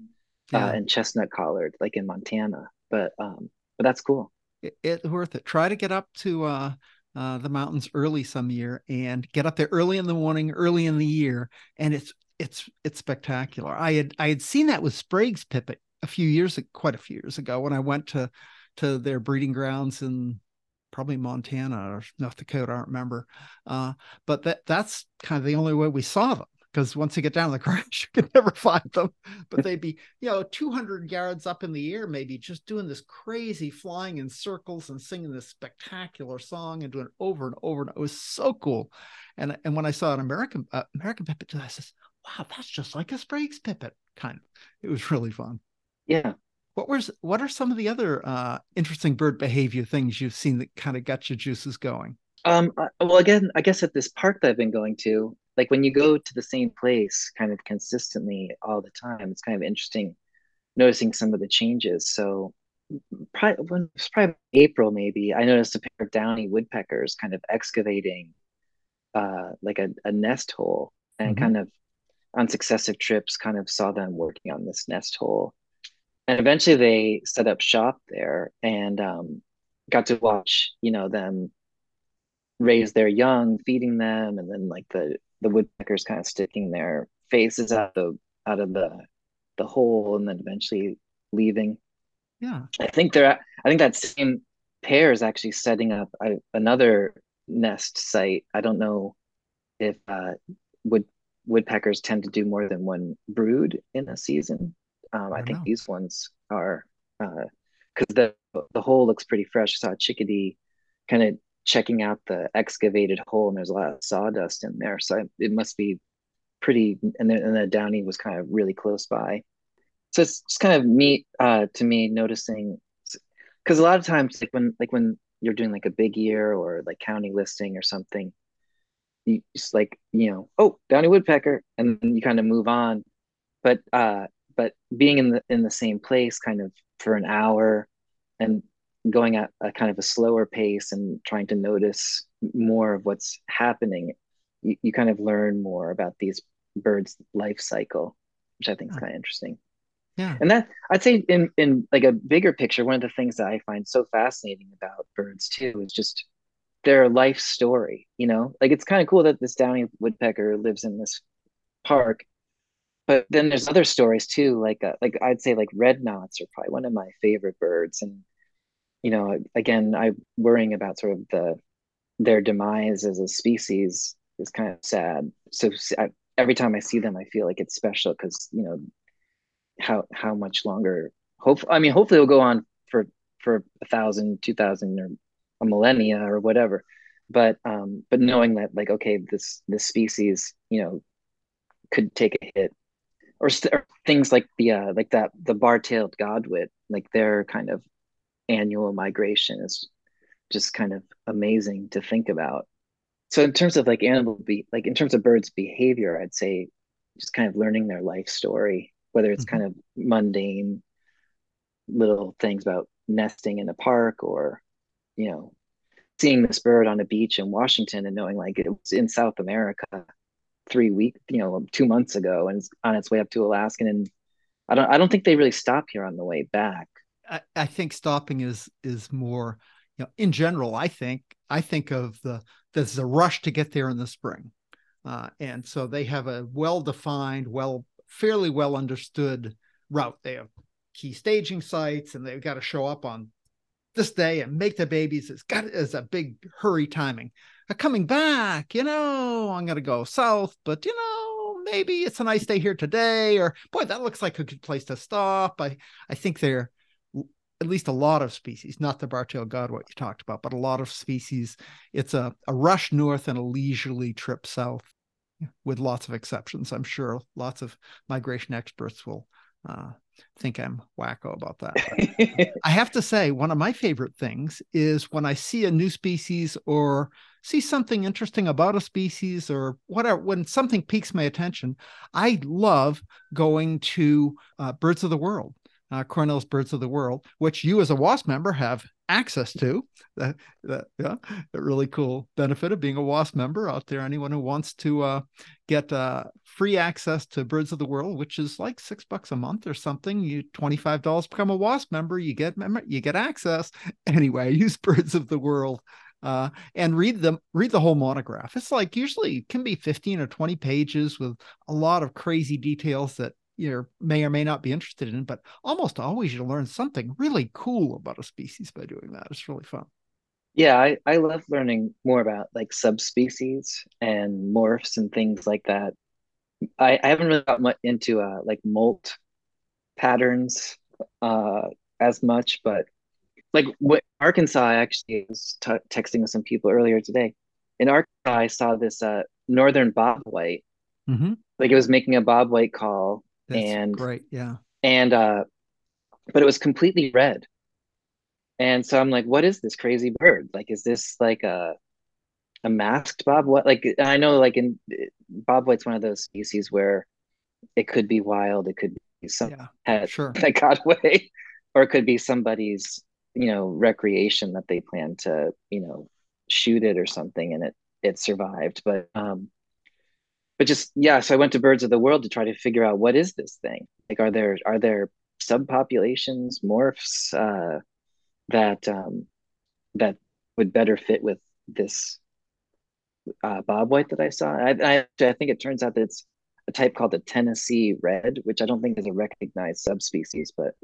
yeah. Uh, and chestnut collared, like in Montana. But um, but that's cool. It, it's worth it. Try to get up to uh, uh, the mountains early some year and get up there early in the morning, early in the year, and it's it's it's spectacular. I had I had seen that with Sprague's pipit a few years, ago quite a few years ago, when I went to to their breeding grounds in probably Montana or North Dakota. I don't remember, uh, but that that's kind of the only way we saw them because once you get down to the crash, you can never find them. But they'd be, you know, 200 yards up in the air, maybe just doing this crazy flying in circles and singing this spectacular song and doing it over and over. And it was so cool. And and when I saw an American uh, American pipit, I says, "Wow, that's just like a Sprague's pipit." Kind of. It was really fun. Yeah. What was what are some of the other uh, interesting bird behavior things you've seen that kind of got your juices going? Um, well, again, I guess at this park that I've been going to, like when you go to the same place kind of consistently all the time, it's kind of interesting noticing some of the changes. So probably when it was probably April maybe, I noticed a pair of downy woodpeckers kind of excavating uh like a, a nest hole and mm-hmm. kind of on successive trips kind of saw them working on this nest hole. And eventually they set up shop there and um got to watch, you know, them raise their young, feeding them, and then like the the woodpeckers kind of sticking their faces out the out of the the hole and then eventually leaving. Yeah, I think they're. I think that same pair is actually setting up a, another nest site. I don't know if uh, wood woodpeckers tend to do more than one brood in a season. Um, I, I think know. these ones are because uh, the the hole looks pretty fresh. I saw a chickadee kind of checking out the excavated hole and there's a lot of sawdust in there. So it must be pretty, and then and the Downy was kind of really close by. So it's just kind of neat uh, to me noticing, because a lot of times, like when like when you're doing like a big year or like county listing or something, you just like you know, oh, Downy woodpecker, and then you kind of move on. But uh, but being in the in the same place, kind of for an hour, and going at a kind of a slower pace and trying to notice more of what's happening, you, you kind of learn more about these birds' life cycle, which I think is kind of interesting. Yeah. And that I'd say in in like a bigger picture, one of the things that I find so fascinating about birds too is just their life story. You know, like it's kind of cool that this downy woodpecker lives in this park, but then there's other stories too. Like uh, like I'd say like red knots are probably one of my favorite birds, and you know, again, I worrying about sort of the their demise as a species is kind of sad. So I, every time I see them, I feel like it's special because you know how how much longer. Hope I mean, hopefully, it'll go on for for a thousand, two thousand, or a millennia or whatever. But um, but knowing that like okay, this this species, you know, could take a hit, or, st- or things like the uh, like that the bar-tailed godwit, like they're kind of annual migration is just kind of amazing to think about. So in terms of like animal be like in terms of birds behavior, I'd say just kind of learning their life story, whether it's mm-hmm. kind of mundane little things about nesting in a park or, you know, seeing this bird on a beach in Washington and knowing like it was in South America three weeks, you know, two months ago, and it's on its way up to Alaska. And I don't, I don't think they really stop here on the way back. I, I think stopping is is more, you know, in general. I think I think of the there's a rush to get there in the spring, uh, and so they have a well defined, well, fairly well understood route. They have key staging sites, and they've got to show up on this day and make the babies. It's got it's a big hurry timing. Uh, coming back, you know, I'm gonna go south, but you know, maybe it's a nice day here today, or boy, that looks like a good place to stop. I I think they're at least a lot of species, not the bar-tailed godwit you talked about, but a lot of species. It's a, a rush north and a leisurely trip south, with lots of exceptions. I'm sure lots of migration experts will uh, think I'm wacko about that. I have to say, one of my favorite things is when I see a new species or see something interesting about a species or whatever, when something piques my attention, I love going to uh, Birds of the World. Uh, Cornell's Birds of the World, which you as a WASP member have access to. That, that yeah, a really cool benefit of being a WASP member out there. Anyone who wants to uh, get uh, free access to Birds of the World, which is like six bucks a month or something, you twenty five dollars become a WASP member, you get you get access. Anyway, use Birds of the World. Uh, and read them read the whole monograph it's like usually can be 15 or 20 pages with a lot of crazy details that you may or may not be interested in, but almost always you learn something really cool about a species by doing that. It's really fun. Yeah, I, I love learning more about like subspecies and morphs and things like that. I, I haven't really got much into uh, like molt patterns uh, as much, but like what Arkansas I actually was t- texting with some people earlier today. In Arkansas, I saw this uh, northern bobwhite. Mm-hmm. Like it was making a bobwhite call, that's and great, yeah. And uh, but it was completely red. And so I'm like, what is this crazy bird? Like, is this like a a masked bob? What like I know like in bobwhite's one of those species where it could be wild, it could be some yeah, pet sure. that got away, or it could be somebody's you know recreation that they plan to you know shoot it or something, and it it survived. But um, but just yeah so i went to birds of the world to try to figure out what is this thing? Like are there are there subpopulations morphs uh, that um, that would better fit with this uh, bobwhite that i saw? I, I, I think it turns out that it's a type called the tennessee red which i don't think is a recognized subspecies but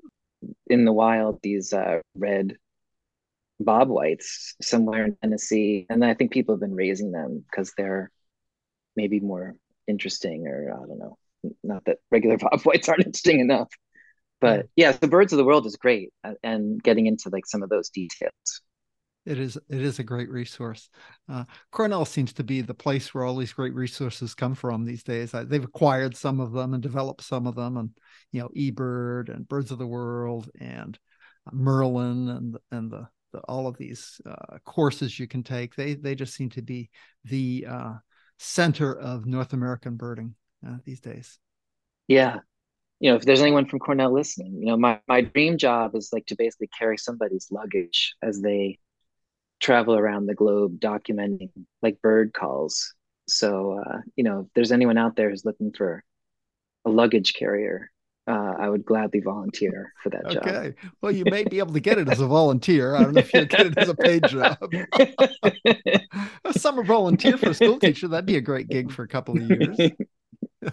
in the wild these uh, red bobwhites somewhere in tennessee and i think people have been raising them because they're maybe more interesting or I don't know. Not that regular Bob White's aren't interesting enough, but yeah, the birds of the world is great, uh, and getting into like some of those details. It is it is a great resource. Uh, Cornell seems to be the place where all these great resources come from these days. I, they've acquired some of them and developed some of them, and you know, eBird and Birds of the World and uh, Merlin and and the, the all of these uh, courses you can take. They they just seem to be the uh, center of North American birding uh, these days. Yeah. You know, if there's anyone from Cornell listening, you know, my, my dream job is like to basically carry somebody's luggage as they travel around the globe documenting like bird calls. So, uh, you know, if there's anyone out there who's looking for a luggage carrier, uh, I would gladly volunteer for that job. Okay. Well, you may be able to get it as a volunteer. I don't know if you'll get it as a paid job. a summer volunteer for a school teacher, that'd be a great gig for a couple of years.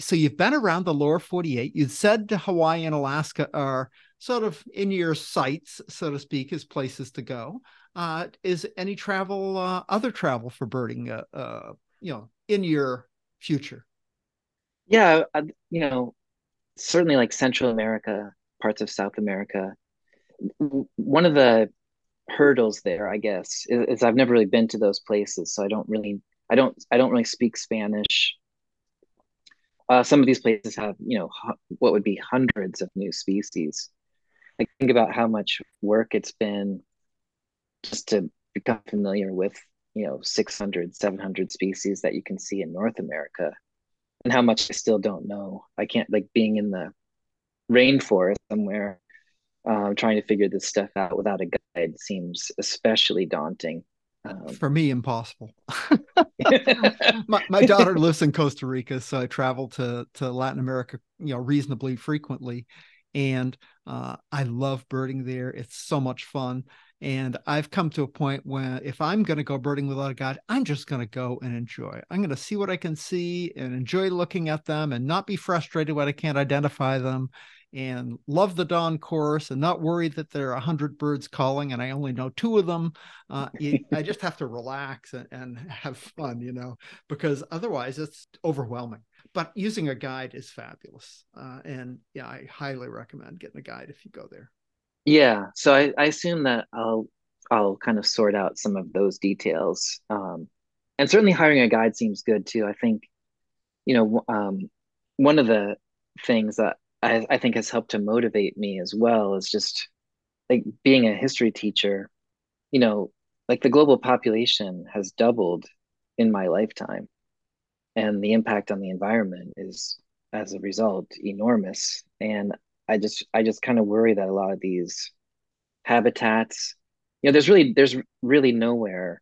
so you've been around the lower 48. You said Hawaii and Alaska are sort of in your sights, so to speak, as places to go. Uh, is any travel, uh, other travel for birding, uh, uh you know, in your future? Yeah I, you know certainly like central america parts of south america one of the hurdles there i guess is, is, i've never really been to those places so i don't really i don't i don't really speak spanish. Uh, some of these places have you know what would be hundreds of new species. Like think about how much work it's been just to become familiar with you know 600 700 species that you can see in north america and how much I still don't know. I can't like being in the rainforest somewhere, um, trying to figure this stuff out without a guide seems especially daunting. Um, For me, impossible. my, my daughter lives in Costa Rica, so I travel to to Latin America, you know, reasonably frequently, and uh, I love birding there. It's so much fun. And I've come to a point where if I'm going to go birding without a guide, I'm just going to go and enjoy. I'm going to see what I can see and enjoy looking at them and not be frustrated when I can't identify them and love the dawn chorus and not worry that there are a hundred birds calling and I only know two of them. Uh, I just have to relax and, and have fun, you know, because otherwise it's overwhelming. But using a guide is fabulous, uh, and yeah, I highly recommend getting a guide if you go there. Yeah, so I, I assume that I'll I'll kind of sort out some of those details, um, and certainly hiring a guide seems good too. I think, you know, um, one of the things that I, I think has helped to motivate me as well is just like being a history teacher, you know, like the global population has doubled in my lifetime. And the impact on the environment is as a result enormous. And I just I just kind of worry that a lot of these habitats, you know, there's really there's really nowhere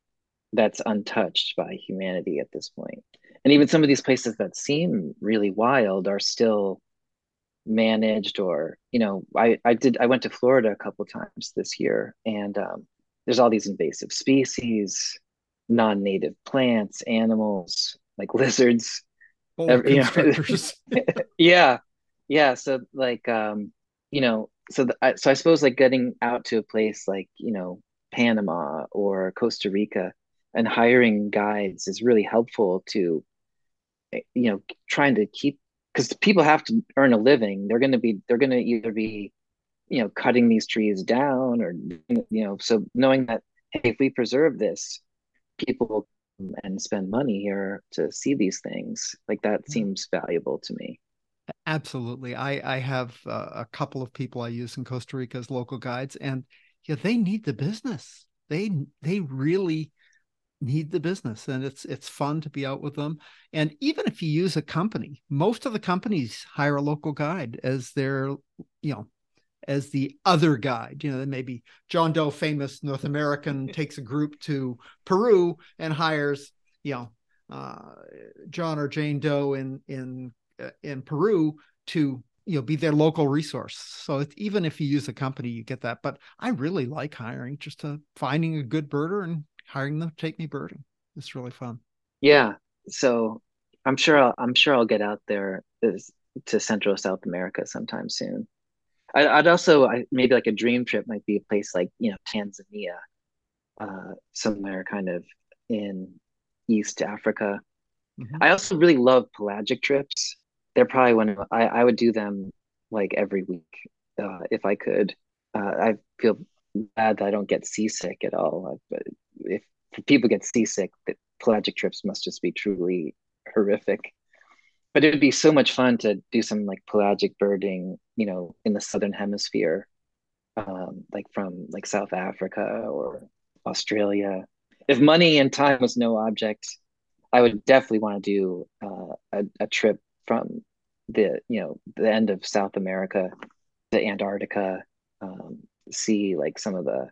that's untouched by humanity at this point. And even some of these places that seem really wild are still managed or you know i i did i went to florida a couple times this year and um, there's all these invasive species non-native plants animals like lizards. Every, you know, yeah yeah so like um you know so the, I, so i suppose like getting out to a place like you know panama or costa rica and hiring guides is really helpful to you know trying to keep because people have to earn a living they're going to be they're going to either be you know cutting these trees down or you know so knowing that hey if we preserve this people will and spend money here to see these things like that yeah. seems valuable to me absolutely i i have uh, a couple of people i use in costa rica as local guides and yeah they need the business. They they really need the business and it's it's fun to be out with them and even if you use a company most of the companies hire a local guide as their you know as the other guide. You know maybe john doe famous north american takes a group to peru and hires you know uh, john or jane doe in in in peru to you know be their local resource so even if you use a company you get that but i really like hiring just to finding a good birder and hiring them to take me birding. It's really fun. Yeah. So I'm sure I'll, I'm sure I'll get out there to Central South America sometime soon. I, would also I, maybe like a dream trip might be a place like you know Tanzania, uh, somewhere kind of in East Africa. Mm-hmm. I also really love pelagic trips. They're probably one of I, I would do them like every week uh, if I could. Uh, I feel bad that I don't get seasick at all. But if people get seasick, the pelagic trips must just be truly horrific. But it would be so much fun to do some like pelagic birding, you know, in the southern hemisphere, um, like from like South Africa or Australia. If money and time was no object, I would definitely want to do uh, a, a trip from the you know the end of South America to Antarctica, um, see like some of the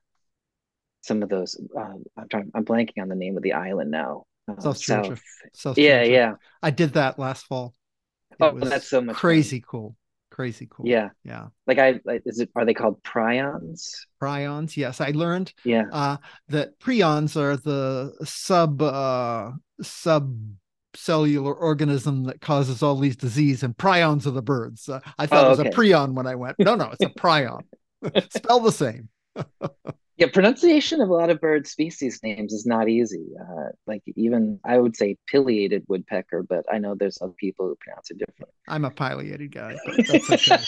some of those. Um, I'm trying. I'm blanking on the name of the island now. Um, South Georgia. South yeah, Georgia. yeah. I did that last fall. It oh, that's so much crazy fun. cool. Crazy cool. Yeah, yeah. Like I, like, is it? Are they called prions? Prions. Yes, I learned. Yeah. Uh, that prions are the sub uh sub cellular organism that causes all these disease and prions are the birds uh, i thought oh, it was a prion when i went no no it's a prion spell the same yeah, pronunciation of a lot of bird species names is not easy. Uh, like even I would say pileated woodpecker, but I know there's other people who pronounce it differently. I'm a pileated guy, okay.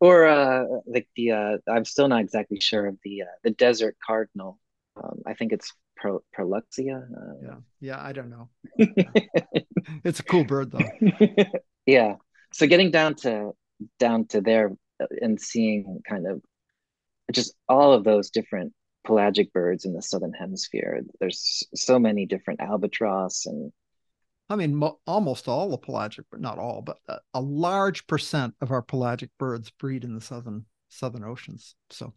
or uh, like the uh, I'm still not exactly sure of the uh, the desert cardinal. Um, I think it's Pro. Uh, yeah, yeah, I don't know. it's a cool bird though. yeah. So getting down to down to there uh, and seeing kind of just all of those different pelagic birds in the southern hemisphere. There's so many different albatross and I mean, mo- almost all the pelagic, but not all, but a, a, large percent of our pelagic birds breed in the southern southern oceans. So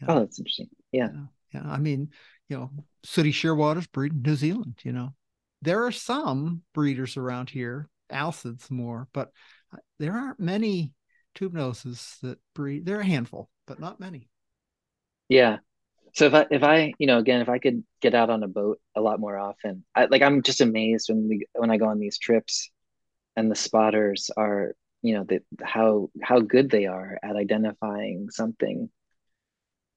Yeah. Oh, that's interesting. Yeah. yeah. Yeah. I mean, you know, sooty shearwaters breed in New Zealand, you know. There are some breeders around here, Alcids more, but uh, there aren't many tube noses that breed. There are a handful, but not many. Yeah. So if I if I, you know, again, if I could get out on a boat a lot more often, I like I'm just amazed when we when I go on these trips and the spotters are, you know, the how how good they are at identifying something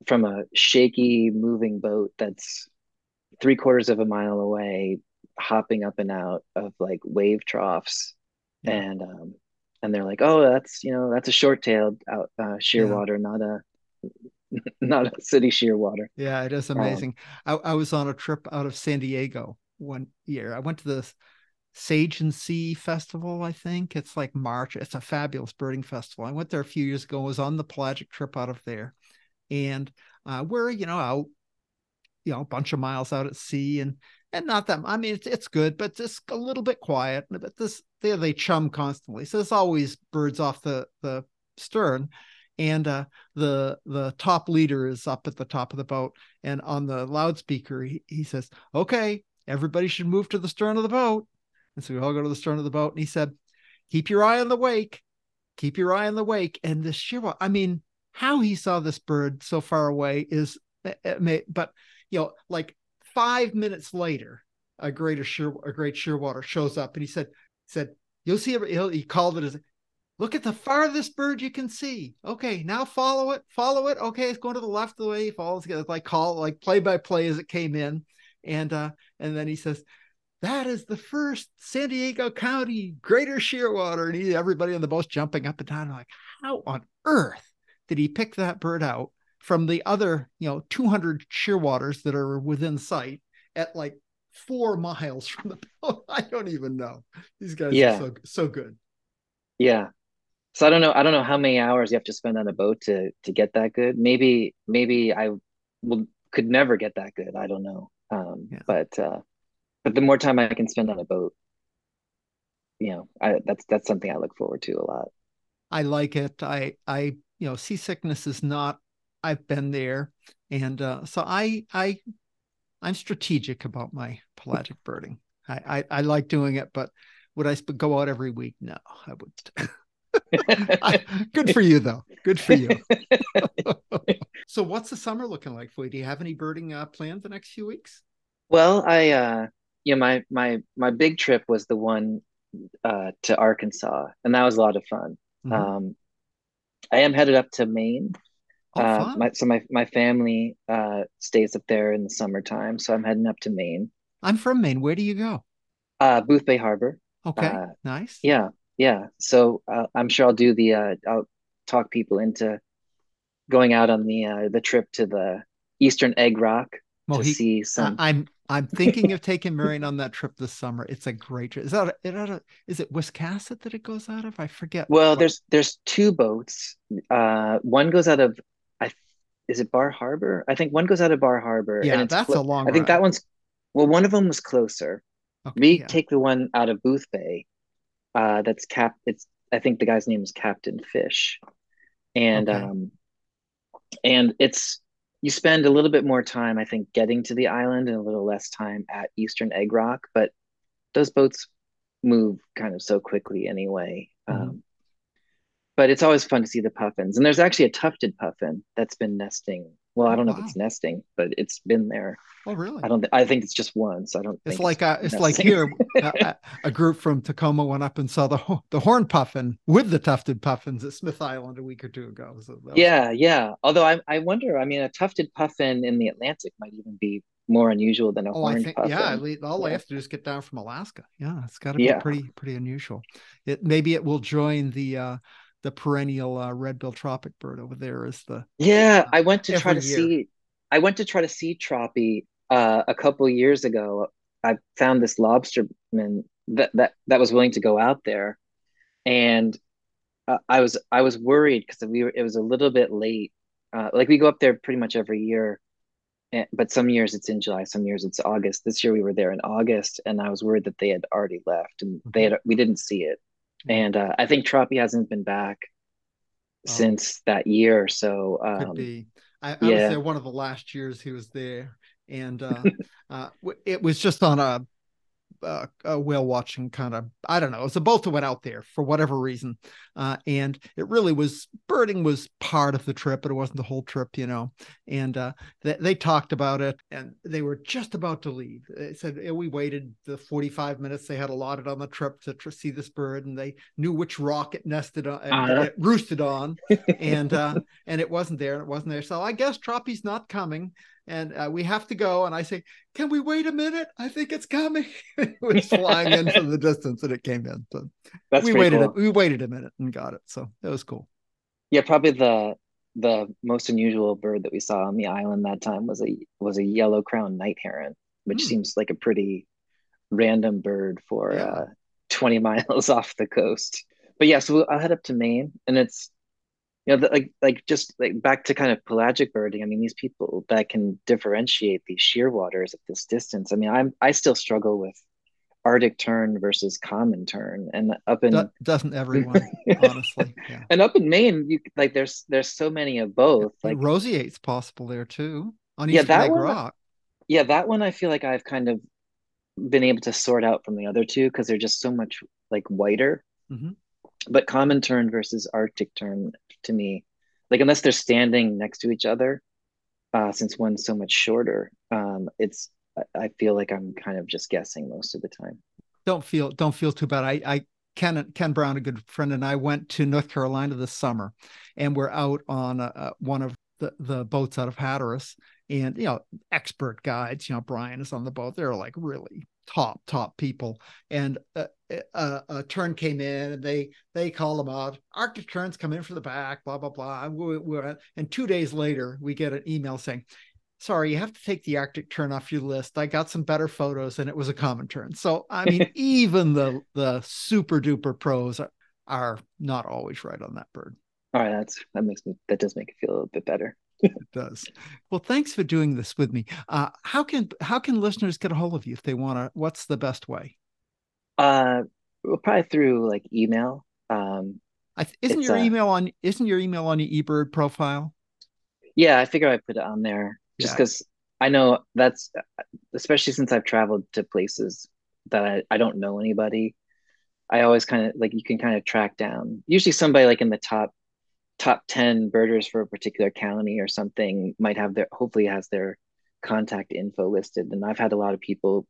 from a shaky moving boat that's three quarters of a mile away, hopping up and out of like wave troughs. Yeah. And um and they're like, oh, that's you know, that's a short-tailed out uh, shearwater, yeah. not a not a sooty shearwater. Yeah, it is um, amazing. Um, I, I was on a trip out of San Diego one year. I went to the Sage and Sea Festival, I think. It's like March. It's a fabulous birding festival. I went there a few years ago, was on the pelagic trip out of there. And uh, we're, you know, out, you know, a bunch of miles out at sea and and not that I mean it's it's good, but just a little bit quiet. But this they they chum constantly. So there's always birds off the the stern and uh, the the top leader is up at the top of the boat and on the loudspeaker he, he says okay everybody should move to the stern of the boat and so we all go to the stern of the boat and he said keep your eye on the wake keep your eye on the wake and the shearwater i mean how he saw this bird so far away is eh, eh, but you know like five minutes later a greater sheer a great shearwater shows up and he said said you'll see it he called it as Look at the farthest bird you can see. Okay, now follow it, follow it. Okay, it's going to the left the way. He follows, it's like call like play by play as it came in. And uh, and then he says, That is the first San Diego County greater shearwater. And he, everybody on the boat's jumping up and down, like, how on earth did he pick that bird out from the other, you know, 200 shearwaters that are within sight at like four miles from the boat? I don't even know. These guys yeah. are so so good. Yeah, so I don't know. I don't know how many hours you have to spend on a boat to to get that good. Maybe maybe I will could never get that good. I don't know. Um, yeah. But uh, but the more time I can spend on a boat, you know, I, that's that's something I look forward to a lot. I like it. I I you know seasickness is not. I've been there, and uh, so I I I'm strategic about my pelagic birding. I, I I like doing it, but would I go out every week? No, I would. Good for you, though. Good for you. so, what's the summer looking like for you? Do you have any birding uh, planned the next few weeks? Well, I, uh, yeah, my my my big trip was the one uh, to Arkansas, and that was a lot of fun. Mm-hmm. Um, I am headed up to Maine. Oh, uh, my, so my my family uh, stays up there in the summertime, so I'm heading up to Maine. I'm from Maine. Where do you go? Uh, Boothbay Harbor. Okay, uh, nice. Yeah, yeah so uh, i'm sure i'll do the uh, i'll talk people into going out on the uh, the trip to the eastern egg rock to see some i'm i'm thinking of taking marion on that trip this summer it's a great trip is that a, is it wiscasset that it goes out of i forget well what. there's there's two boats uh one goes out of i is it bar harbor i think one goes out of bar harbor yeah that's clo- a long i think ride. that one's well one of them was closer okay, we yeah. take the one out of Boothbay uh, that's cap. It's I think the guy's name is Captain Fish, and okay. um, and it's you spend a little bit more time I think getting to the island and a little less time at Eastern Egg Rock, but those boats move kind of so quickly anyway. Mm-hmm. Um, but it's always fun to see the puffins, and there's actually a tufted puffin that's been nesting well, I don't know wow. if it's nesting, but it's been there. Oh, really? I don't. Th- I think it's just once. I don't. It's like it's, a, it's like here. a, a, group from Tacoma went up and saw the the horn puffin with the tufted puffins at Smith Island a week or two ago. So was... Yeah, yeah. Although I I wonder. I mean, a tufted puffin in the Atlantic might even be more unusual than a oh, horned think, puffin. Yeah, all yeah. I have to do is get down from Alaska. Yeah, it's got to be yeah. pretty pretty unusual. It maybe it will join the. uh the perennial uh, red-billed tropic bird over there is the yeah i went to try to year. see i went to try to see troppy uh, a couple years ago. I found this lobsterman that that that was willing to go out there. And uh, i was i was worried because we were it was a little bit late. Uh, like we go up there pretty much every year. And, but some years it's in july some years it's august. This year we were there in august and i was worried that they had already left and they had we didn't see it and uh, I think Troppy hasn't been back oh. since that year. So um, could be. I, I yeah. was there one of the last years he was there, and uh, uh, it was just on a uh, a whale watching kind of I don't know. It was a boat that went out there for whatever reason, uh, and it really was birding was part of the trip, but it wasn't the whole trip, you know. And uh, they, they talked about it, and they were just about to leave. They said we waited the forty five minutes they had allotted on the trip to see this bird, and they knew which rock it nested on, uh-huh. it roosted on, and uh, and it wasn't there, and it wasn't there. So I guess Troppy's not coming and uh, we have to go. And I say, can we wait a minute? I think it's coming. it was flying in from the distance and it came in. So That's we waited. Cool. A, we waited a minute and got it. So that was cool. Yeah, probably the the most unusual bird that we saw on the island that time was a was a yellow crowned night heron, which hmm. seems like a pretty random bird for yeah. uh, 20 miles off the coast. But yeah, so I'll head up to Maine, and it's you know, the, like like just like back to kind of pelagic birding. I mean, these people that can differentiate these shearwaters at this distance. I mean, I'm I still struggle with Arctic tern versus common tern, and up in doesn't everyone honestly. Yeah. And up in Maine, you like there's there's so many of both. Like roseate's possible there too on East yeah, that Lake one, Rock. Yeah, that one I feel like I've kind of been able to sort out from the other two because they're just so much like whiter. Mm-hmm. But common tern versus Arctic tern to me, like unless they're standing next to each other, uh, since one's so much shorter, um, it's I feel like I'm kind of just guessing most of the time. Don't feel don't feel too bad. I I Ken Ken Brown, a good friend, and I went to North Carolina this summer, and we're out on a, a, one of the, the boats out of Hatteras, and you know, expert guides. You know, Brian is on the boat. They're like really top top people and a, a, a, tern came in and they they call them out arctic terns come in from the back blah blah blah we, we, and two days later we get an email saying sorry you have to take the arctic tern off your list i got some better photos and it was a common tern so i mean even the the super duper pros are, are not always right on that bird all right that's that makes me that does make it feel a little bit better it does. Well, thanks for doing this with me. Uh, how can how can listeners get a hold of you if they want to? What's the best way? Uh, well, probably through like email. Um, th- isn't your uh, email on isn't your email on your eBird profile? Yeah, I figure I put it on there just because yeah. I know that's especially since I've traveled to places that I, I don't know anybody. I always kind of like you can kind of track down usually somebody like in the top top 10 birders for a particular county or something might have their hopefully has their contact info listed and i've had a lot of people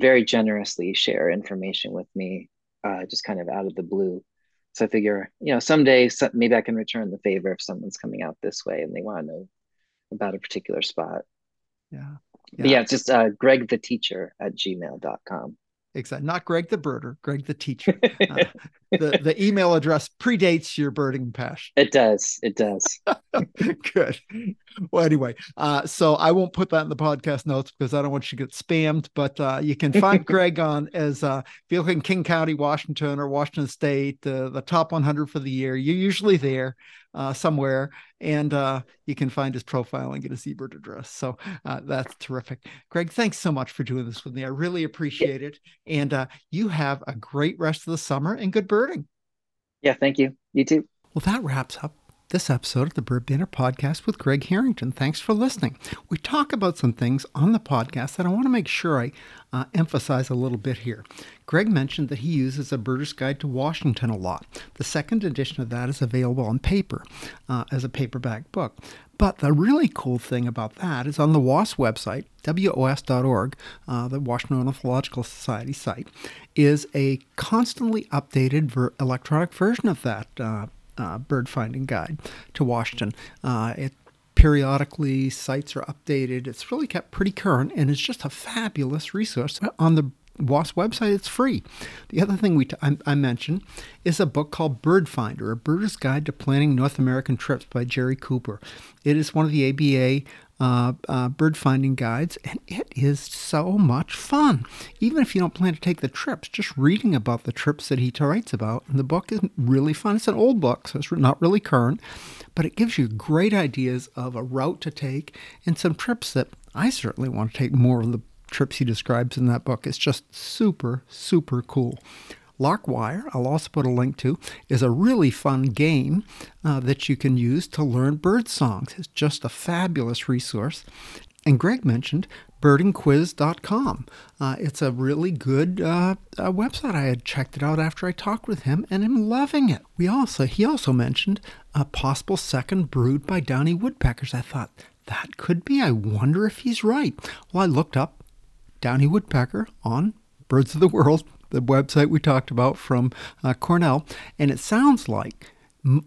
very generously share information with me uh, just kind of out of the blue so i figure you know someday maybe i can return the favor if someone's coming out this way and they want to know about a particular spot yeah yeah, yeah it's just uh, greg the teacher at gmail.com Exactly. Not Greg the birder, Greg the teacher. Uh, the the email address predates your birding passion. It does. It does. Good. Well, anyway, uh, so I won't put that in the podcast notes because I don't want you to get spammed. But uh, you can find Greg on as uh, if you look in King County, Washington, or Washington State, uh, the top 100 for the year. You're usually there uh, somewhere, and uh, you can find his profile and get his eBird address. So uh, that's terrific. Greg, thanks so much for doing this with me. I really appreciate it. And uh, you have a great rest of the summer and good birding. Yeah, thank you. You too. Well, that wraps up this episode of the Bird Banter podcast with Greg Harrington. Thanks for listening. We talk about some things on the podcast that I want to make sure I uh, emphasize a little bit here. Greg mentioned that he uses a Birder's Guide to Washington a lot. The second edition of that is available on paper uh, as a paperback book. But the really cool thing about that is on the WOS website, WOS.org, uh, the Washington Ornithological Society site, is a constantly updated ver- electronic version of that uh, bird finding guide to Washington. Uh, it periodically sites are updated. It's really kept pretty current, and it's just a fabulous resource on the WOS website. It's free. The other thing we t- I, I mentioned is a book called Bird Finder: A Birder's Guide to Planning North American Trips by Jerry Cooper. It is one of the ABA uh, uh, bird finding guides, and it is so much fun. Even if you don't plan to take the trips, just reading about the trips that he writes about in the book is really fun. It's an old book, so it's not really current, but it gives you great ideas of a route to take and some trips that I certainly want to take more of the trips he describes in that book. It's just super, super cool. Larkwire, I'll also put a link to, is a really fun game uh, that you can use to learn bird songs. It's just a fabulous resource. And Greg mentioned birdingquiz.com. Uh, it's a really good uh, uh, website. I had checked it out after I talked with him, and I'm loving it. We also he also mentioned a possible second brood by downy woodpeckers. I thought that could be. I wonder if he's right. Well, I looked up downy woodpecker on Birds of the World, the website we talked about from uh, Cornell, and it sounds like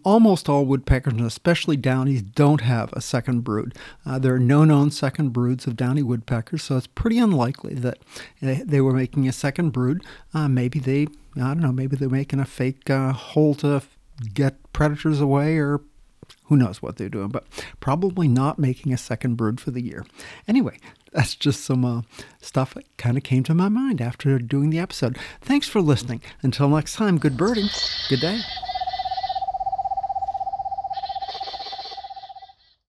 almost all woodpeckers, and especially downies, don't have a second brood. Uh, there are no known second broods of downy woodpeckers, so it's pretty unlikely that they were making a second brood. Uh, maybe they, I don't know, maybe they're making a fake uh, hole to get predators away or who knows what they're doing, but probably not making a second brood for the year. Anyway, that's just some uh, stuff that kind of came to my mind after doing the episode. Thanks for listening. Until next time, good birding. Good day.